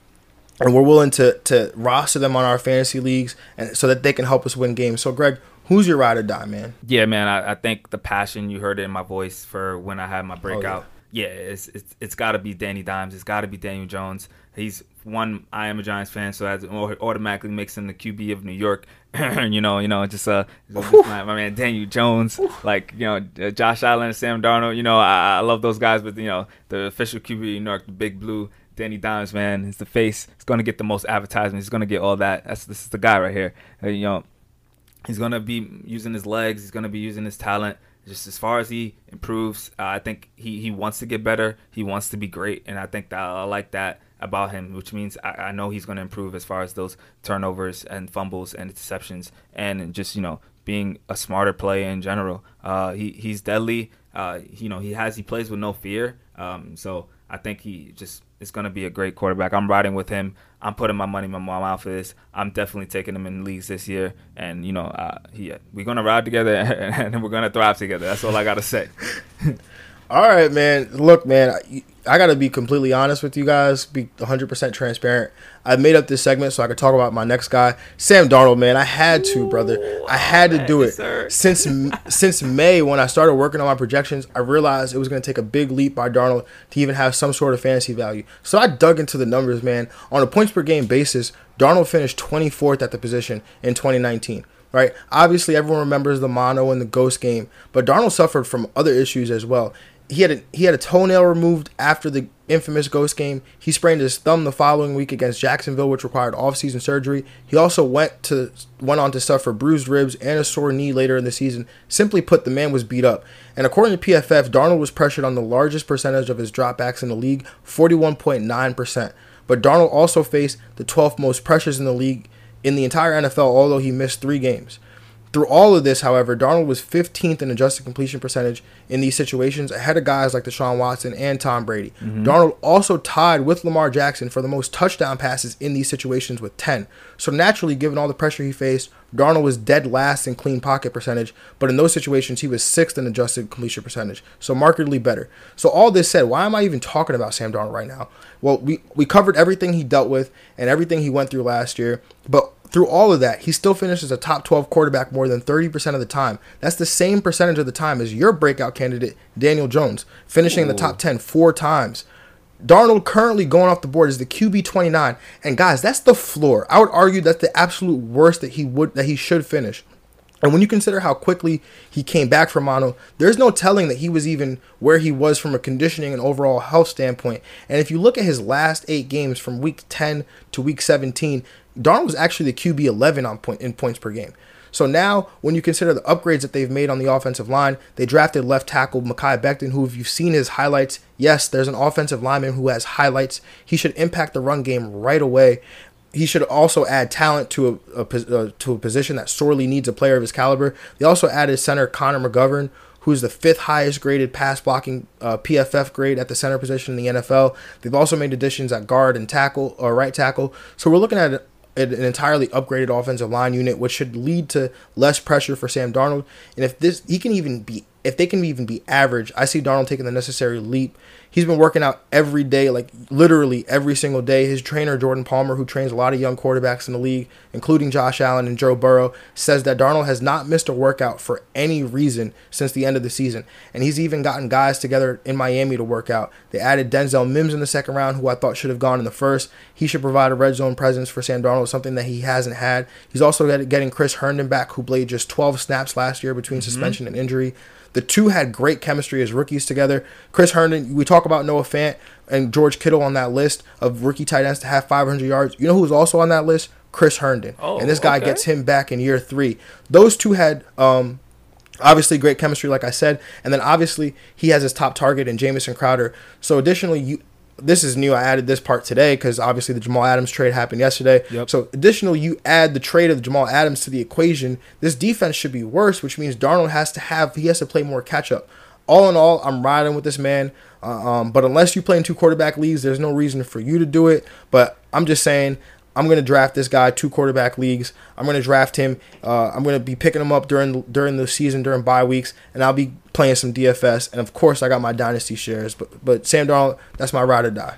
And we're willing to to roster them on our fantasy leagues, and so that they can help us win games. So, Greg, who's your ride or die, man? Yeah, man. I, I think the passion you heard in my voice for when I had my oh, breakout. yeah. It's it's, it's got to be Danny Dimes. It's got to be Daniel Jones. He's one. I am a Giants fan, so that automatically makes him the QB of New York. [clears throat] you know, you know, just uh, just my, my man Daniel Jones, like you know, uh, Josh Allen, Sam Darnold. You know, I, I love those guys, but you know, the official QB of New York, the Big Blue. Danny Dimes, man, is the face. He's gonna get the most advertisement. He's gonna get all that. That's this is the guy right here. Uh, you know, he's gonna be using his legs. He's gonna be using his talent. Just as far as he improves, uh, I think he, he wants to get better. He wants to be great, and I think that I like that about him, which means I, I know he's gonna improve as far as those turnovers and fumbles and interceptions, and just you know being a smarter player in general. Uh, he he's deadly. Uh, you know he has he plays with no fear. Um, so I think he just is going to be a great quarterback. I'm riding with him. I'm putting my money, my mouth for this. I'm definitely taking him in leagues this year, and you know, uh, he, we're going to ride together [laughs] and we're going to thrive together. That's all I got to say. [laughs] All right, man. Look, man, I, I got to be completely honest with you guys, be 100% transparent. I made up this segment so I could talk about my next guy, Sam Darnold, man. I had to, brother. I had to do it. Since [laughs] since May when I started working on my projections, I realized it was going to take a big leap by Darnold to even have some sort of fantasy value. So I dug into the numbers, man. On a points per game basis, Darnold finished 24th at the position in 2019 right? Obviously, everyone remembers the mono and the ghost game, but Darnold suffered from other issues as well. He had a, he had a toenail removed after the infamous ghost game. He sprained his thumb the following week against Jacksonville, which required off-season surgery. He also went to went on to suffer bruised ribs and a sore knee later in the season. Simply put, the man was beat up. And according to PFF, Darnold was pressured on the largest percentage of his dropbacks in the league, 41.9%. But Darnold also faced the 12th most pressures in the league in the entire NFL, although he missed three games. Through all of this, however, Darnold was 15th in adjusted completion percentage in these situations, ahead of guys like Deshaun Watson and Tom Brady. Mm-hmm. Darnold also tied with Lamar Jackson for the most touchdown passes in these situations with 10. So naturally, given all the pressure he faced, Darnold was dead last in clean pocket percentage, but in those situations, he was sixth in adjusted completion percentage, so markedly better. So all this said, why am I even talking about Sam Darnold right now? Well, we we covered everything he dealt with and everything he went through last year, but through all of that, he still finishes a top 12 quarterback more than 30% of the time. That's the same percentage of the time as your breakout candidate, Daniel Jones, finishing in the top 10 four times. Darnold currently going off the board is the QB 29. And guys, that's the floor. I would argue that's the absolute worst that he would that he should finish. And when you consider how quickly he came back from mono, there's no telling that he was even where he was from a conditioning and overall health standpoint. And if you look at his last eight games from week 10 to week 17, Darnold was actually the QB 11 on point in points per game. So now, when you consider the upgrades that they've made on the offensive line, they drafted left tackle Mekhi Becton, who, if you've seen his highlights, yes, there's an offensive lineman who has highlights. He should impact the run game right away. He should also add talent to a, a uh, to a position that sorely needs a player of his caliber. They also added center Connor McGovern, who's the fifth highest graded pass blocking uh, PFF grade at the center position in the NFL. They've also made additions at guard and tackle or right tackle. So we're looking at an entirely upgraded offensive line unit, which should lead to less pressure for Sam Darnold. And if this, he can even be, if they can even be average, I see Darnold taking the necessary leap He's been working out every day, like literally every single day. His trainer, Jordan Palmer, who trains a lot of young quarterbacks in the league, including Josh Allen and Joe Burrow, says that Darnold has not missed a workout for any reason since the end of the season. And he's even gotten guys together in Miami to work out. They added Denzel Mims in the second round, who I thought should have gone in the first. He should provide a red zone presence for Sam Darnold, something that he hasn't had. He's also getting Chris Herndon back, who played just 12 snaps last year between mm-hmm. suspension and injury. The two had great chemistry as rookies together. Chris Herndon, we talk about Noah Fant and George Kittle on that list of rookie tight ends to have 500 yards. You know who's also on that list? Chris Herndon. Oh, and this guy okay. gets him back in year three. Those two had um, obviously great chemistry, like I said, and then obviously he has his top target in Jamison Crowder. So additionally, you this is new. I added this part today because obviously the Jamal Adams trade happened yesterday. Yep. So additionally, you add the trade of Jamal Adams to the equation. This defense should be worse, which means Darnold has to have he has to play more catch up. All in all, I'm riding with this man. Uh, um, but unless you play in two quarterback leagues, there's no reason for you to do it. But I'm just saying I'm going to draft this guy two quarterback leagues. I'm going to draft him. Uh, I'm going to be picking him up during during the season during bye weeks, and I'll be playing some DFS. And of course, I got my dynasty shares. But but Sam Darnold, that's my ride or die.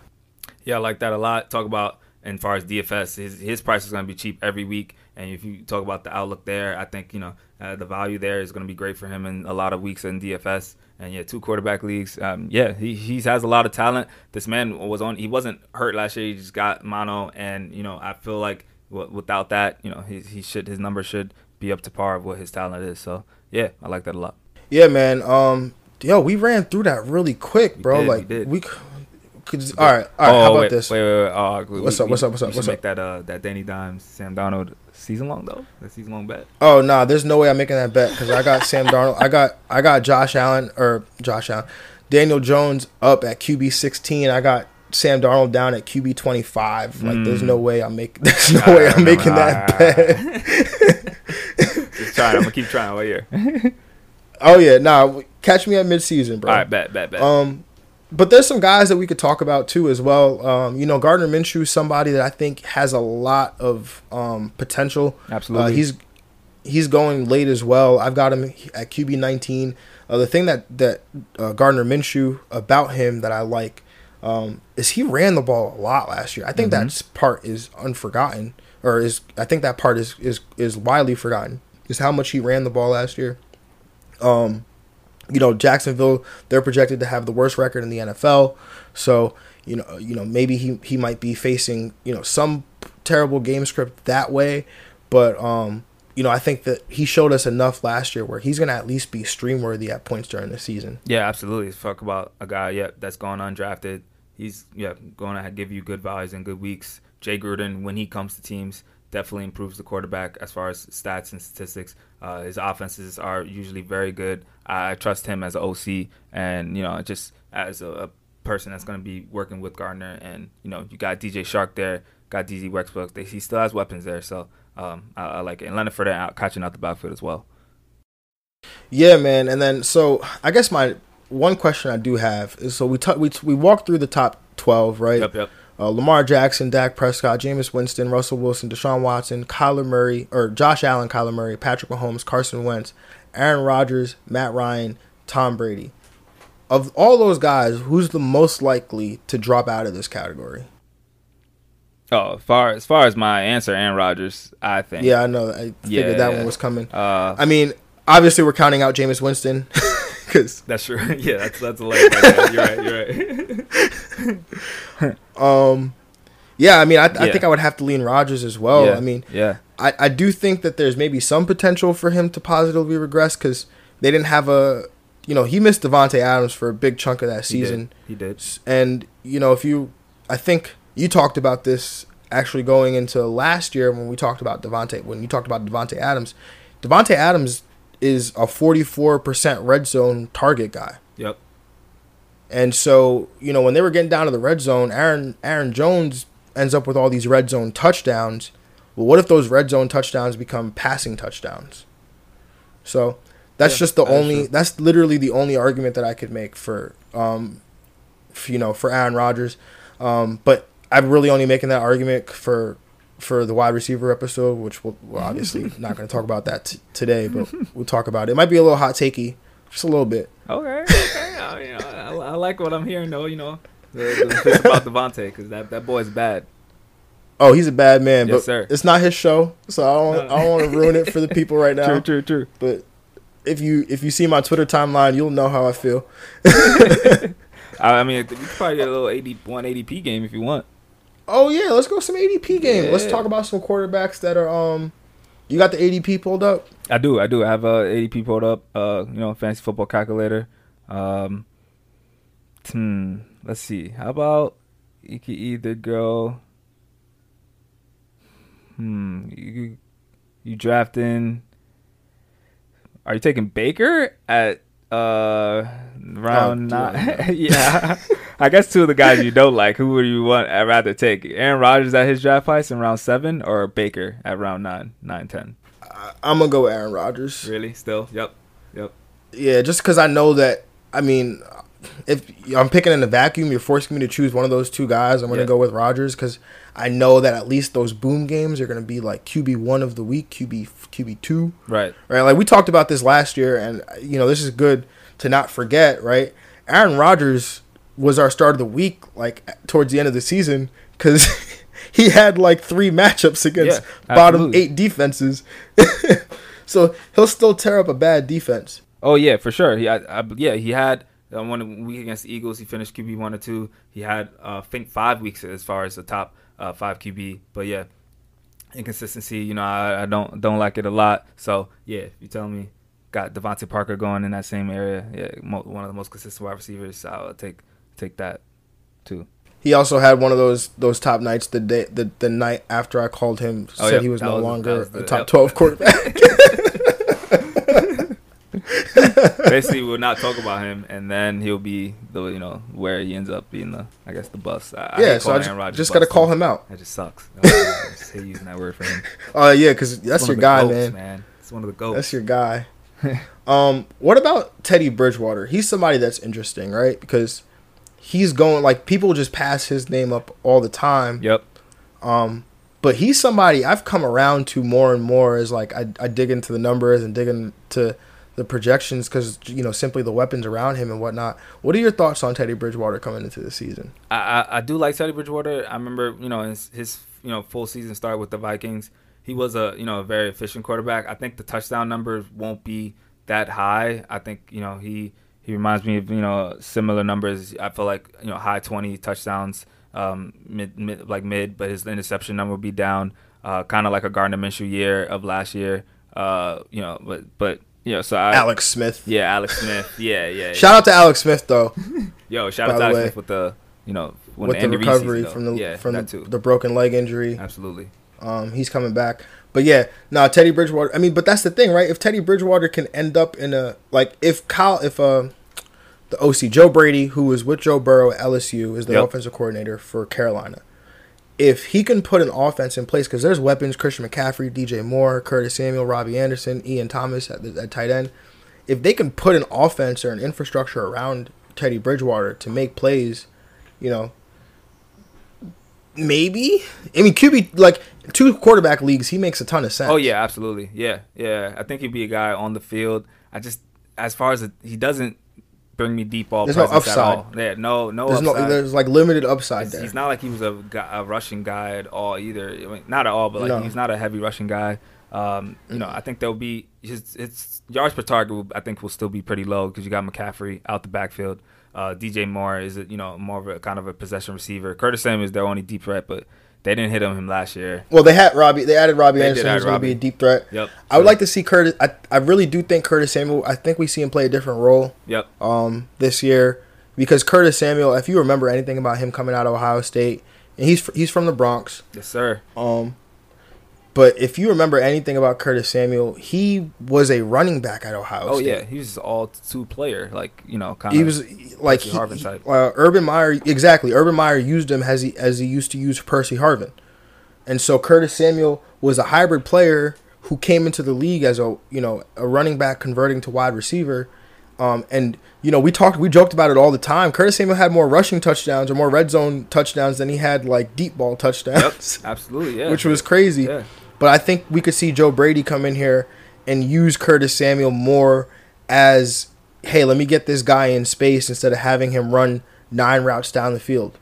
Yeah, I like that a lot. Talk about as far as DFS, his his price is going to be cheap every week. And if you talk about the outlook there, I think you know uh, the value there is going to be great for him in a lot of weeks in DFS. And yeah, two quarterback leagues. Um, yeah, he he has a lot of talent. This man was on. He wasn't hurt last year. He just got mono, and you know I feel like w- without that, you know he he should his number should be up to par of what his talent is. So yeah, I like that a lot. Yeah, man. Um, yo, we ran through that really quick, bro. We did, like we could all right, all right. Oh, how about wait, this? Wait, wait, wait. Uh, we, what's up? What's up? What's up? What's up? Make that uh that Danny Dimes Sam Darnold season long though. That season long bet. Oh no, nah, there's no way I'm making that bet because I got Sam Darnold. I got I got Josh Allen or Josh Allen, Daniel Jones up at QB 16. I got Sam Darnold down at QB 25. Like, mm. there's no way I'm making. [laughs] There's no way I'm making that bet. Just trying. I'm gonna keep trying all [laughs] year. oh yeah, nah. Catch me at midseason, bro. All right, bet, bet, bet. Um, but there's some guys that we could talk about too as well. Um, you know, Gardner Minshew is somebody that I think has a lot of um, potential. Absolutely, uh, he's he's going late as well. I've got him at QB 19. Uh, the thing that that uh, Gardner Minshew about him that I like um, is he ran the ball a lot last year. I think mm-hmm. that part is unforgotten, or is I think that part is is is widely forgotten. Is how much he ran the ball last year. Um, you know, Jacksonville, they're projected to have the worst record in the NFL. So, you know, you know, maybe he, he might be facing, you know, some terrible game script that way. But um, you know, I think that he showed us enough last year where he's gonna at least be stream worthy at points during the season. Yeah, absolutely. Talk about a guy, yeah, that's going undrafted. He's yeah, going to give you good values and good weeks. Jay Gruden, when he comes to teams, definitely improves the quarterback as far as stats and statistics. Uh, his offenses are usually very good. I trust him as an OC, and you know, just as a, a person that's going to be working with Gardner, and you know, you got DJ Chark there, got Dede Westbrook. He still has weapons there, so um, I, I, like it. And Leonard Fournette out catching out the backfield as well. Yeah, man. And then so I guess my one question I do have is so we t- we we walked through the top twelve, right? Yep, yep uh, Lamar Jackson, Dak Prescott, Jameis Winston, Russell Wilson, Deshaun Watson, Kyler Murray, or Josh Allen, Kyler Murray, Patrick Mahomes, Carson Wentz, Aaron Rodgers, Matt Ryan, Tom Brady. Of all those guys, who's the most likely to drop out of this category? Oh, as far as far as my answer, Aaron Rodgers, I think. Yeah, I know. I figured Yeah, that yeah. one was coming. Uh, I mean, obviously we're counting out Jameis Winston [laughs] because [laughs] that's true. [laughs] yeah, that's that's a leg. You're right. You're right. [laughs] um, yeah. I mean, I, I think I would have to lean Rodgers as well. yeah. I mean, yeah. I, I do think that there's maybe some potential for him to positively regress because they didn't have a, you know, he missed Davante Adams for a big chunk of that He did. season, He did. and you know, if you, I think you talked about this actually going into last year when we talked about Davante when you talked about Davante Adams, Davante Adams is a 44% red zone target guy. Yep. And so, you know, when they were getting down to the red zone, Aaron Aaron Jones ends up with all these red zone touchdowns. Well, what if those red zone touchdowns become passing touchdowns? So that's Yeah, just the that only that's literally the only argument that I could make for um f you know, for Aaron Rodgers. Um but I'm really only making that argument for for the wide receiver episode, which we'll, we're mm-hmm. obviously [laughs] not going to talk about that t- today, but we'll talk about it. It might be a little hot takey, just a little bit. Okay. Okay. I, you know, I, I like what I'm hearing though. You know, the, the bits about Davante because that that boy's bad. Oh, he's a bad man, Yes, but sir. it's not his show, so I don't, I don't want to ruin it for the people right now. [laughs] True. True. True. But if you if you see my Twitter timeline, you'll know how I feel. [laughs] I, I mean, you could probably get a little 80, one ADP game if you want. Oh yeah, let's go some ADP game. Let's talk about some quarterbacks that are um. You got the ADP pulled up? I do. I do. I have a ADP pulled up. Uh, you know, fantasy football calculator. Um, hmm. Let's see. How about you could either go. Hmm. You you drafting. Are you taking Baker at uh round Oh, nine? [laughs] yeah. I guess two of the guys you don't like. Who would you want? I'd rather take Aaron Rodgers at his draft price in round seven, or Baker at round nine, nine, ten. I'm gonna go Aaron Rodgers. Really? Still? Yep. Yep. Yeah, just because I know that. I mean, if I'm picking in a vacuum, you're forcing me to choose one of those two guys. I'm gonna Yeah. go with Rodgers because I know that at least those boom games are gonna be like QB one of the week, QB QB two. Right. right? Like we talked about this last year, and you know this is good to not forget, right? Aaron Rodgers was our start of the week, like towards the end of the season, because [laughs] he had like three matchups against Yeah, bottom eight defenses. [laughs] so he'll still tear up a bad defense. Oh yeah, for sure. He, I, I, yeah, he had uh, one week against the Eagles. He finished QB one or two. He had, uh, I think, five weeks as far as the top uh, five QB. But yeah, inconsistency. You know, I, I don't don't like it a lot. So yeah, you tell me got DeVante Parker going in that same area, yeah, mo- one of the most consistent wide receivers. I'll take take that too. He also had one of those those top nights the day the, the night after I called him Oh, said yep. he was That no was- longer was the- a top yep. twelve quarterback. [laughs] Basically, we'll not talk about him, and then he'll be the you know where he ends up being the I guess the bust. I, I yeah, hate so I just, just gotta call him out. That just sucks. I just hate using that word for him. Oh [laughs] yeah, because that's your one of the guy, goats, man. It's one of the goats. That's your guy. [laughs] um, what about Teddy Bridgewater? He's somebody that's interesting, right? Because he's going like people just pass his name up all the time. Yep. Um, but he's somebody I've come around to more and more as like I, I dig into the numbers and dig into the projections because you know simply the weapons around him and whatnot. What are your thoughts on Teddy Bridgewater coming into the season? I, I do like Teddy Bridgewater. I remember you know his, his you know full season start with the Vikings. He was a you know a very efficient quarterback. I think the touchdown numbers won't be that high. I think you know he he reminds me of you know similar numbers. I feel like you know high twenty touchdowns, um mid, mid like mid, but his interception number will be down. Uh, kind of like a Gardner Minshew year of last year. Uh, you know, but but know so I, Alex Smith. Yeah, Alex Smith. Yeah, yeah. Shout out to Alex Smith though Yo, shout out to Alex way. Smith with the you know when with the Reid recovery season, from the yeah, from the, the broken leg injury. Absolutely. Um, he's coming back. But yeah, now Teddy Bridgewater. I mean, but that's the thing, right? If Teddy Bridgewater can end up in a like, if Kyle, if uh, the OC Joe Brady, who was with Joe Burrow at LSU, is the Yep. offensive coordinator for Carolina. If he can put an offense in place, because there's weapons: Christian McCaffrey, DJ Moore, Curtis Samuel, Robbie Anderson, Ian Thomas at, the, at tight end. If they can put an offense or an infrastructure around Teddy Bridgewater to make plays, you know, maybe. I mean, QB like two quarterback leagues, he makes a ton of sense. Oh yeah, absolutely. Yeah, yeah. I think he'd be a guy on the field. I just as far as it, he doesn't bring me deep ball There's no upside. Yeah, no, no There's upside. no, there's like limited upside It's- there. He's not like he was a, a rushing guy at all either. I mean, not at all, but like No. he's not a heavy rushing guy. Um, you know, I think there'll be his, his yards per target. Will, I think will still be pretty low because you got McCaffrey out the backfield. Uh, DJ Moore is you know more of a kind of a possession receiver. Curtis Samuel is their only deep threat, but they didn't hit on him last year. Well, they had Robbie. They added Robbie They Anderson, who's going to be a deep threat. Yep. I would like to see Curtis. I, I really do think Curtis Samuel. I think we see him play a different role Yep. um, this year because Curtis Samuel. If you remember anything about him coming out of Ohio State, and he's he's from the Bronx. Yes, sir. Um, but if you remember anything about Curtis Samuel, he was a running back at Ohio Oh State. yeah, he was all two player, like you know, kind of. He was like he, Harvin he- type. uh, Urban Meyer exactly. Urban Meyer used him as he as he used to use Percy Harvin, and so Curtis Samuel was a hybrid player who came into the league as a you know a running back converting to wide receiver, um, and you know we talked we joked about it all the time. Curtis Samuel had more rushing touchdowns or more red zone touchdowns than he had like deep ball Yep, touchdowns, absolutely, yeah. [laughs] which was crazy. Yeah. But I think we could see Joe Brady come in here and use Curtis Samuel more as, hey, let me get this guy in space instead of having him run nine routes down the field.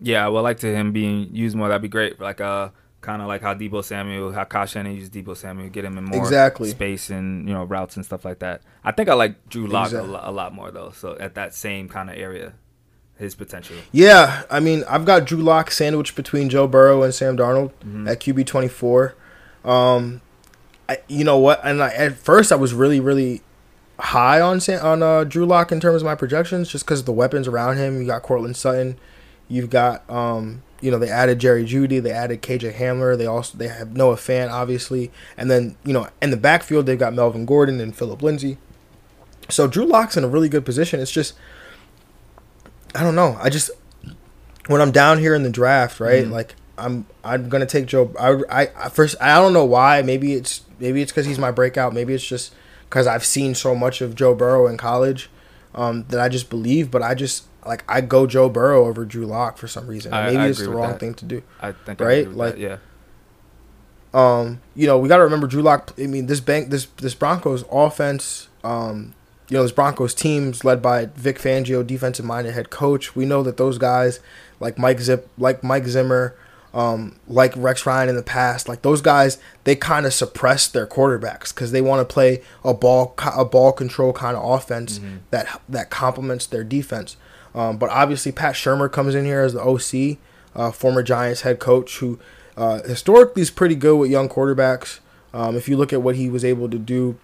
Yeah, I would like to him being used more. That'd be great. Like uh, kind of like how Deebo Samuel, how Kyle Shanahan used Deebo Samuel, get him in more Exactly. space and you know routes and stuff like that. I think I like Drew Lock Exactly. a, a lot more though. So at that same kind of area, his potential. Yeah, I mean, I've got Drew Lock sandwiched between Joe Burrow and Sam Darnold Mm-hmm. at QB twenty four. Um, I, you know what? And I, at first, I was really, really high on on uh, Drew Lock in terms of my projections, just because of the weapons around him. You got Courtland Sutton, you've got um, you know, they added Jerry Jeudy, they added KJ Hamler, they also they have Noah Fant, obviously, and then you know, in the backfield they've got Melvin Gordon and Phillip Lindsay. So Drew Lock's in a really good position. It's just I don't know. I just when I'm down here in the draft, right? Like I'm I'm gonna take Joe. I, I I first I don't know why. Maybe it's maybe it's because he's my breakout. Maybe it's just because I've seen so much of Joe Burrow in college um, that I just believe. But I just like I go Joe Burrow over Drew Lock for some reason. I- maybe I it's the wrong that. thing to do. I think Right? Like- that, yeah. Um, you know, we got to remember Drew Lock. I mean, this bank, this this Broncos offense. Um, you know, this Broncos teams led by Vic Fangio, defensive minded head coach. We know that those guys, like Mike Zip, like Mike Zimmer, um, like Rex Ryan in the past, like those guys, they kind of suppress their quarterbacks because they want to play a ball a ball control kind of offense that that complements their defense. Um, but obviously, Pat Shurmur comes in here as the OC, uh, former Giants head coach, who uh, historically is pretty good with young quarterbacks. Um, if you look at what he was able to do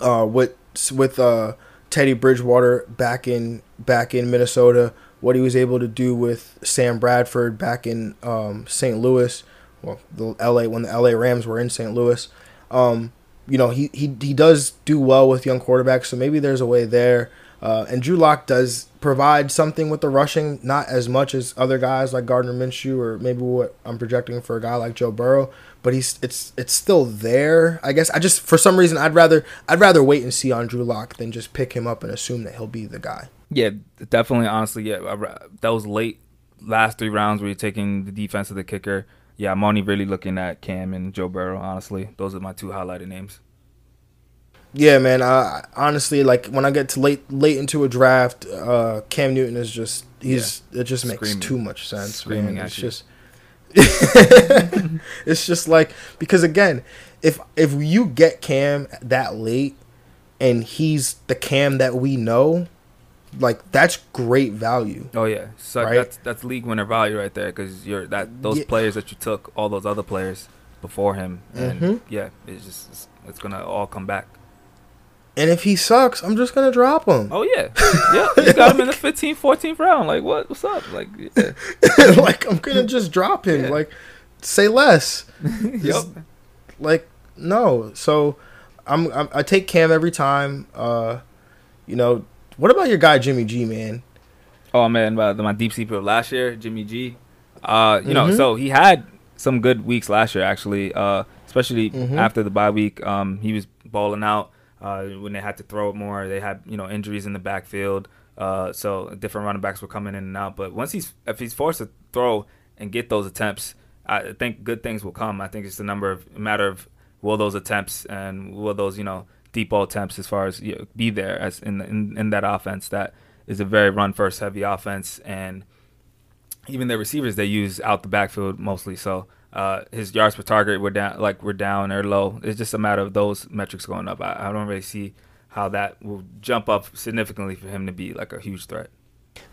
uh, with with uh, Teddy Bridgewater back in back in Minnesota, what he was able to do with Sam Bradford back in um, St. Louis, well, the LA when the LA Rams were in St. Louis. Um, you know, he, he he does do well with young quarterbacks, so maybe there's a way there. Uh, and Drew Lock does provide something with the rushing, not as much as other guys like Gardner Minshew or maybe what I'm projecting for a guy like Joe Burrow. But he's it's it's still there. I guess I just for some reason I'd rather I'd rather wait and see on Drew Lock than just pick him up and assume that he'll be the guy. Yeah, definitely. Honestly, yeah, I ra- those late last three rounds where you're taking the defense of the kicker. Yeah, I'm only really looking at Cam and Joe Burrow. Honestly, those are my two highlighted names. Yeah, man. I honestly like when I get to late late into a draft, uh, Cam Newton is just he's it just makes Screaming. too much sense. Screaming man. It's you. [laughs] it's just like because again, if if you get Cam that late and he's the Cam that we know, like that's great value. Oh yeah, so Right? that's that's league winner value right there because you're that those Yeah. players that you took all those other players before him, and Mhm. yeah, it's just it's, it's gonna all come back. And if he sucks, I'm just gonna drop him. Oh yeah, yeah, you got him in the 15th, 14th round. Like what? What's up? Like yeah. [laughs] like I'm gonna just drop him. Yeah. Like say less. yep. [laughs] Just, like no. So I'm, I'm I take Cam every time. Uh, you know, what about your guy Jimmy G, man? Oh man, my, my deep sleeper of last year, Jimmy G. Uh, you know, Mhm. so he had some good weeks last year actually. Uh, especially Mhm. after the bye week. Um, he was balling out. Uh, when they had to throw it more, they had you know injuries in the backfield. Uh, so different running backs were coming in and out. But once he's if he's forced to throw and get those attempts, I think good things will come. I think it's a number of a matter of will those attempts and will those you know deep ball attempts as far as you know, be there as in, in in that offense that is a very run first heavy offense and even their receivers they use out the backfield mostly. So uh, his yards per target were down, like we're down or low. It's just a matter of those metrics going up. I, I don't really see how that will jump up significantly for him to be like a huge threat.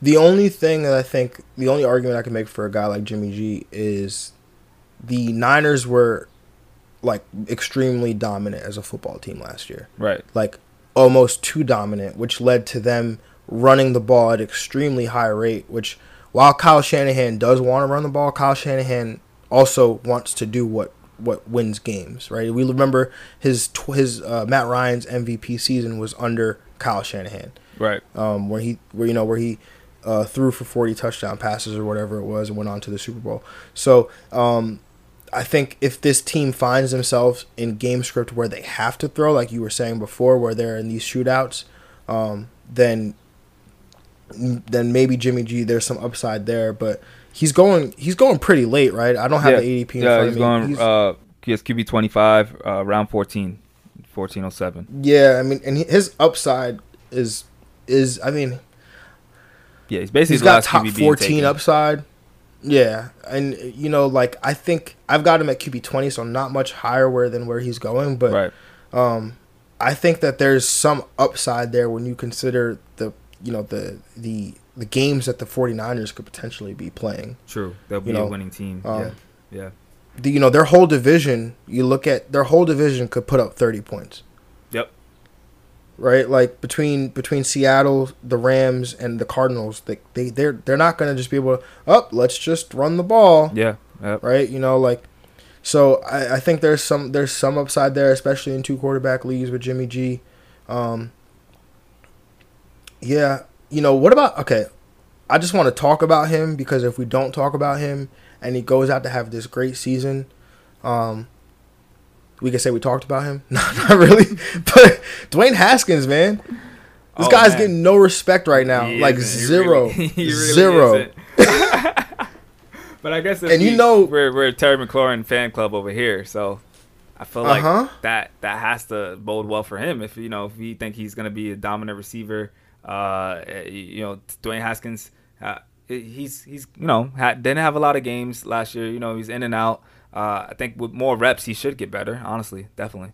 The only thing that I think, the only argument I can make for a guy like Jimmy G is the Niners were like extremely dominant as a football team last year. Right. Like almost too dominant, which led to them running the ball at extremely high rate, which while Kyle Shanahan does want to run the ball, Kyle Shanahan also wants to do what what wins games, right? We remember his his uh, Matt Ryan's MVP season was under Kyle Shanahan, right? Um, where he where you know where he uh, threw for forty touchdown passes or whatever it was and went on to the Super Bowl. So um, I think if this team finds themselves in game script where they have to throw, like you were saying before, where they're in these shootouts, um, then then maybe Jimmy G there's some upside there, but he's going he's going pretty late, right? I don't have yeah. the ADP. In yeah, front he's of me. going. He's, uh, he has QB twenty five, uh, round 14, 1407. Yeah, I mean, and his upside is is I mean, yeah, he's basically he's got top QB fourteen upside. Yeah, and you know, like I think I've got him at QB twenty, so not much higher where than where he's going, but right. um, I think that there's some upside there when you consider the you know the the the games that the 49ers could potentially be playing. True. They'll be you know, a winning team. Um, yeah. Yeah. The, you know, their whole division, you look at their whole division could put up 30 points. Yep. Right? Like between between Seattle, the Rams and the Cardinals, they they they're they're not going to just be able to, "Up, oh, let's just run the ball." Yeah. Yep. Right? You know, like so I, I think there's some there's some upside there, especially in two quarterback leagues with Jimmy G. Um, yeah, you know, what about okay? I just want to talk about him because if we don't talk about him and he goes out to have this great season, um, we can say we talked about him. [laughs] No, not really. [laughs] but Dwayne Haskins, man, this oh, guy's man. getting no respect right now. He like zero, really, [laughs] really zero. but I guess and you know we're we're a Terry McLaurin fan club over here, so I feel like uh-huh. that that has to bode well for him. If you know if you think he's gonna be a dominant receiver uh, you know, Dwayne Haskins, uh, he's he's you know had, didn't have a lot of games last year. You know, he's in and out. Uh, I think with more reps, he should get better. Honestly, definitely.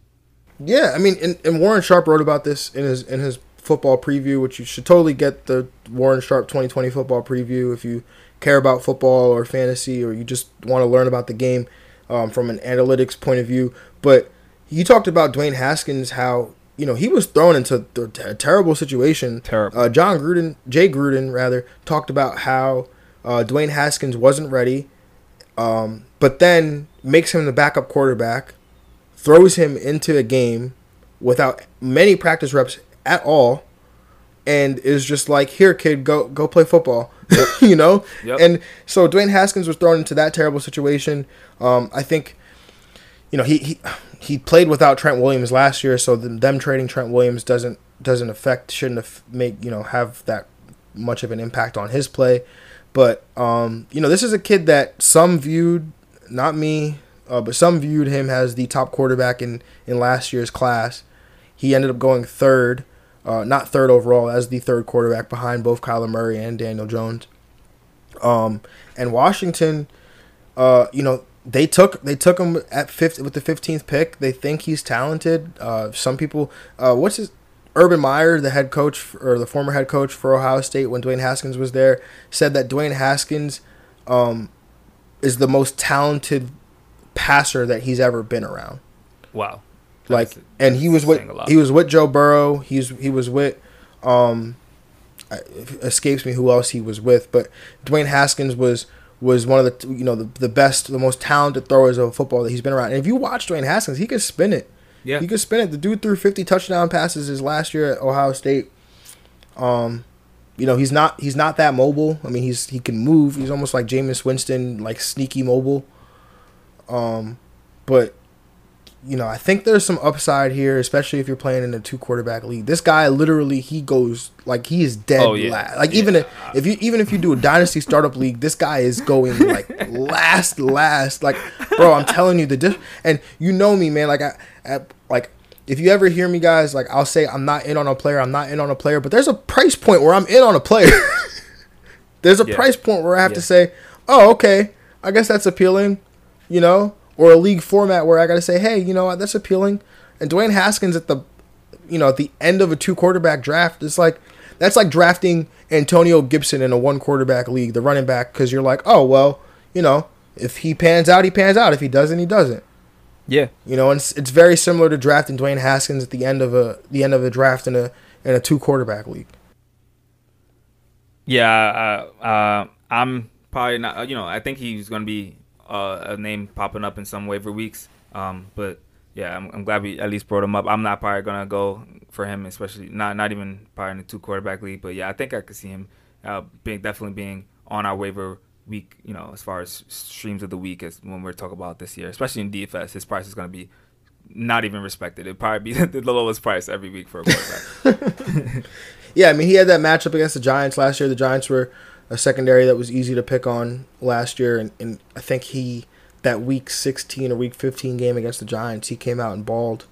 Yeah, I mean, and, and Warren Sharp wrote about this in his in his football preview, which you should totally get the Warren Sharp 2020 football preview if you care about football or fantasy or you just want to learn about the game um, from an analytics point of view. But he talked about Dwayne Haskins, how you know, he was thrown into a terrible situation. Terrible. Uh, Jon Gruden, Jay Gruden, rather, talked about how uh, Dwayne Haskins wasn't ready, um, but then makes him the backup quarterback, throws him into a game without many practice reps at all, and is just like, "Here, kid, go go play football." Yep. [laughs] you know, yep. and so Dwayne Haskins was thrown into that terrible situation. Um, I think, you know, he he he played without Trent Williams last year, so them trading Trent Williams doesn't doesn't affect shouldn't make you know have that much of an impact on his play. But um, you know, this is a kid that some viewed, not me, uh, but some viewed him as the top quarterback in in last year's class. He ended up going third, uh, not third overall, as the third quarterback behind both Kyler Murray and Daniel Jones. Um, and Washington, uh, you know, they took they took him at fifth with the fifteenth pick. They think he's talented. Uh, some people, uh, what's his Urban Meyer, the head coach or the former head coach for Ohio State when Dwayne Haskins was there, said that Dwayne Haskins um, is the most talented passer that he's ever been around. Wow. Like, and he was with he was with Joe Burrow. He's he was with um, escapes me who else he was with, but Dwayne Haskins was was one of the you know the, the best, the most talented throwers of football that he's been around. And if you watch Dwayne Haskins, he could spin it. Yeah, he could spin it. The dude threw 50 touchdown passes his last year at Ohio State. Um, you know he's not he's not that mobile. I mean he's he can move. He's almost like Jameis Winston, like sneaky mobile. Um, but you know, I think there's some upside here, especially if you're playing in a two quarterback league. This guy literally he goes like he is dead oh, yeah. last. Like yeah. even if, if you even if you do a dynasty startup league, this guy is going like [laughs] last last. Like bro, I'm telling you the diff- and you know me, man. Like I, I like if you ever hear me, guys, like I'll say I'm not in on a player, I'm not in on a player, but there's a price point where I'm in on a player. [laughs] there's a Yeah. price point where I have to say, oh, okay, I guess that's appealing, you know, or a league format where I got to say, hey, you know what, that's appealing. And Dwayne Haskins at the, you know, at the end of a two quarterback draft, it's like that's like drafting Antonio Gibson in a one quarterback league, the running back, because you're like, oh well, you know, if he pans out, he pans out. If he doesn't, he doesn't. Yeah. You know, and it's, it's very similar to drafting Dwayne Haskins at the end of a the end of a draft in a in a two quarterback league. Yeah, uh, uh, I'm probably not. uh, You know, I think he's going to be uh, a name popping up in some waiver weeks. Um, but yeah, I'm, I'm glad we at least brought him up. I'm not probably going to go for him, especially not not even probably in the two quarterback league. But yeah, I think I could see him uh, being definitely being on our waiver week. You know, as far as streams of the week as when we're talking about this year, especially in DFS, his price is going to be not even respected. It'd probably be [laughs] the lowest price every week for a quarterback. [laughs] [laughs] Yeah, I mean he had that matchup against the Giants last year. The Giants were a secondary that was easy to pick on last year, and, and I think he that week 16 or week 15 game against the Giants, he came out and balled.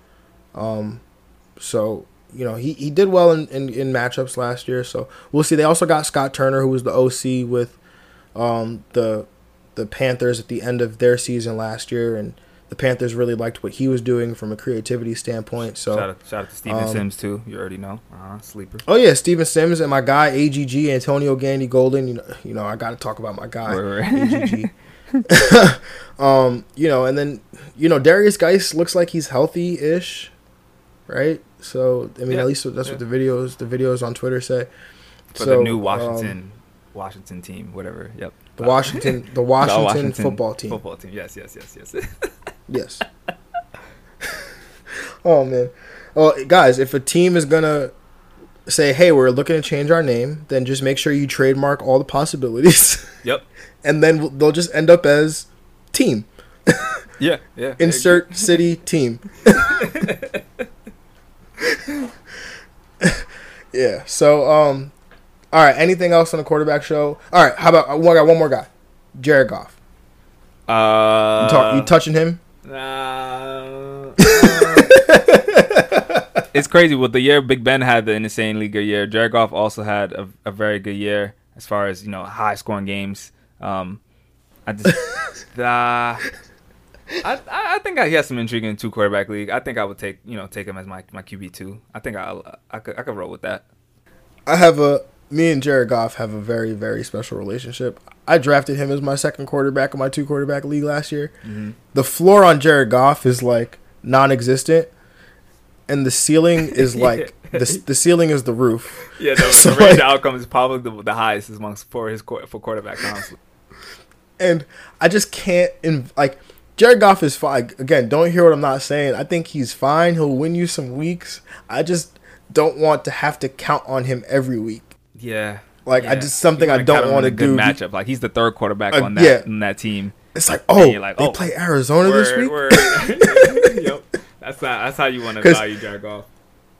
Um, so you know he, he did well in, in, in matchups last year. So we'll see. They also got Scott Turner, who was the OC with um, the the Panthers at the end of their season last year, and the Panthers really liked what he was doing from a creativity standpoint. So shout out, shout out to Steven um, Sims too. You already know, uh, sleeper. Oh yeah, Steven Sims and my guy AGG Antonio Gandy Golden. You know, you know I got to talk about my guy Right, right. AGG. [laughs] [laughs] um, you know, and then you know Derrius Guice looks like he's healthy-ish, right? So I mean, Yeah, at least that's yeah. what the videos the videos on Twitter say. for So, the new um, Washington Washington team, whatever. Yep. the Washington the [laughs] the Washington, football team. Football team. Yes, yes, yes, yes. Yes. [laughs] oh man. Well, guys, if a team is gonna say, "Hey, we're looking to change our name," then just make sure you trademark all the possibilities, [laughs] yep. and then they'll just end up as team. [laughs] Yeah, yeah. Insert city team. yeah. So, um, all right. Anything else on the quarterback show? All right. How about I got one more guy, Jared Goff. Uh, You, talk, you touching him? Uh, [laughs] it's crazy. With the year Big Ben had the insanely good year, Jared Goff also had a, a very good year as far as you know high scoring games. Um, I just, [laughs] uh, I I think he has some intrigue in two quarterback league. I think I would take you know take him as my my QB two. I think I I could I could roll with that. I have a me and Jared Goff have a very very special relationship. I drafted him as my second quarterback in my two quarterback league last year. Mm-hmm. The floor on Jared Goff is like non-existent, and the ceiling is [laughs] like the the ceiling is the roof. [laughs] Yeah, the, [laughs] So, the range like- of outcome is probably the, the highest amongst for his for quarterback. Honestly, and I just can't in, like Jared Goff is fine. Again, don't hear what I'm not saying. I think he's fine. He'll win you some weeks. I just don't want to have to count on him every week. yeah. Like, I just- something I don't in wanna a good do. Matchup like he's the third quarterback Uh, on that yeah. on that team. It's like, oh, like, they oh, play Arizona this week. word. [laughs] [laughs] yep. That's not, that's how you want to value Jared Goff.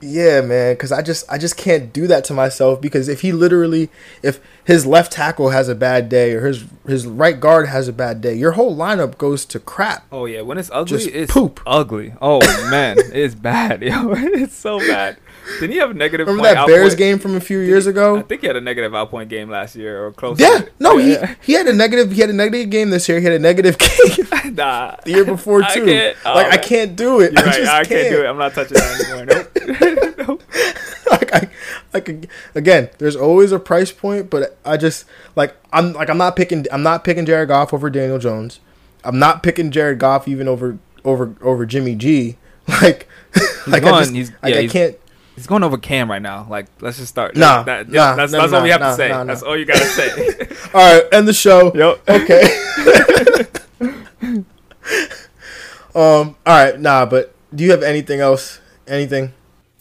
Yeah, man, because I just I just can't do that to myself because if he literally if his left tackle has a bad day or his his right guard has a bad day, your whole lineup goes to crap. Oh yeah, when it's ugly, Just it's poop. ugly. Oh man, it's bad, [laughs] yo. It's so bad. Didn't he have a negative? Remember point that Bears outpoint? game from a few years I ago? I think he had a negative outpoint game last year or close. Yeah, to no, Yeah. he he had a negative he had a negative game this year. He had a negative [laughs] game [laughs] nah. the year before I too. can't- oh, like I uh, can't do it. You're I right. just I can't. can't do it. I'm not touching that anymore. Nope. [laughs] nope. like I like again, there's always a price point, but I just like I'm like I'm not picking I'm not picking Jared Goff over Daniel Jones. I'm not picking Jared Goff even over over over Jimmy G. Like like I just He's- like yeah, I can't He's going over Cam right now. Like, let's just start. Nah, that, nah, that's nah, that's all we have nah, to say. nah, nah. That's all you gotta say. [laughs] All right, end the show. Yep. Okay. [laughs] um. All right. Nah. But do you have anything else? Anything?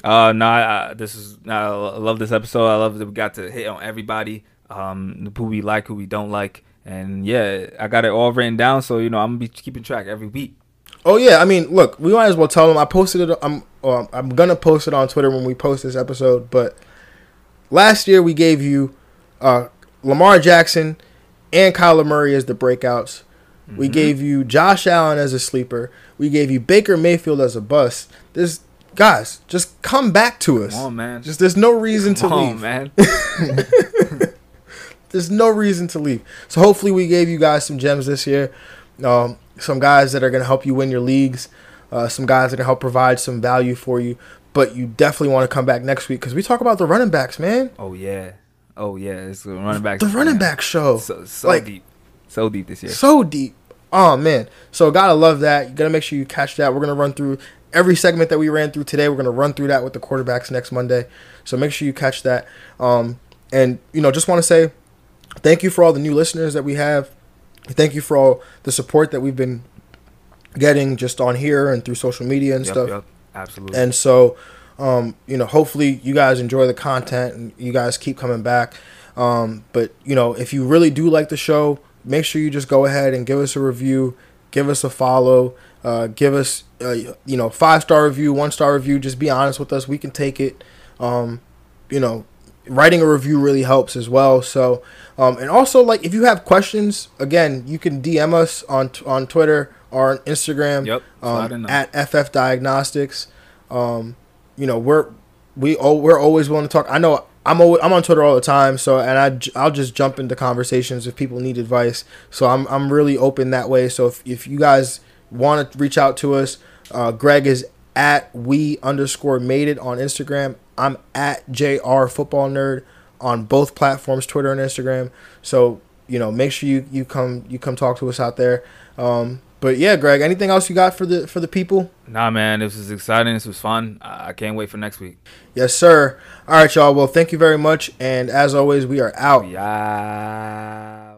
Uh, no, I, I, this is I love this episode. I love that we got to hit on everybody, um, who we like, who we don't like, and yeah, I got it all written down. So you know, I'm gonna be keeping track every week. Oh yeah. I mean, look, we might as well tell them. I posted it. I'm. Well, I'm gonna post it on Twitter when we post this episode. But last year we gave you uh, Lamar Jackson and Kyler Murray as the breakouts. We gave you Josh Allen as a sleeper. We gave you Baker Mayfield as a bust. This guys, just come back to us. Come on, man. Just there's no reason to Come on, leave. man. [laughs] There's no reason to leave. So hopefully we gave you guys some gems this year. Um, some guys that are going to help you win your leagues. Uh, some guys that can help provide some value for you. But you definitely want to come back next week because we talk about the running backs, man. oh yeah. Oh yeah. It's the running back. The running back show. So, so Like, deep. So deep this year. so deep. Oh man. So gotta love that. You gotta make sure you catch that. We're gonna run through every segment that we ran through today. We're gonna run through that with the quarterbacks next Monday. So make sure you catch that. Um, and you know, just want to say thank you for all the new listeners that we have. Thank you for all the support that we've been getting just on here and through social media and Yep, stuff. yep. Absolutely. And so, um, you know, hopefully you guys enjoy the content and you guys keep coming back. Um, but you know, if you really do like the show, make sure you just go ahead and give us a review, give us a follow, uh, give us, uh, you know, five star review, one star review. Just be honest with us. We can take it. Um, you know, writing a review really helps as well. So, um, and also like if you have questions, again, you can DM us on on Twitter or on Instagram. Yep, Um, at FF Diagnostics. Um, you know, we're we oh, we're always willing to talk. I know I'm always, I'm on Twitter all the time, so and I will just jump into conversations if people need advice. So I'm I'm really open that way. So if if you guys want to reach out to us, uh, Greg is at we underscore made it on Instagram. I'm at JR Football Nerd on both platforms, Twitter and Instagram. So you know, make sure you you come you come talk to us out there. Um, but yeah, Greg, anything else you got for the for the people? nah, man. This was exciting. This was fun. I I can't wait for next week. Yes, sir. All right, y'all. Well, thank you very much. And as always, we are out. Yeah.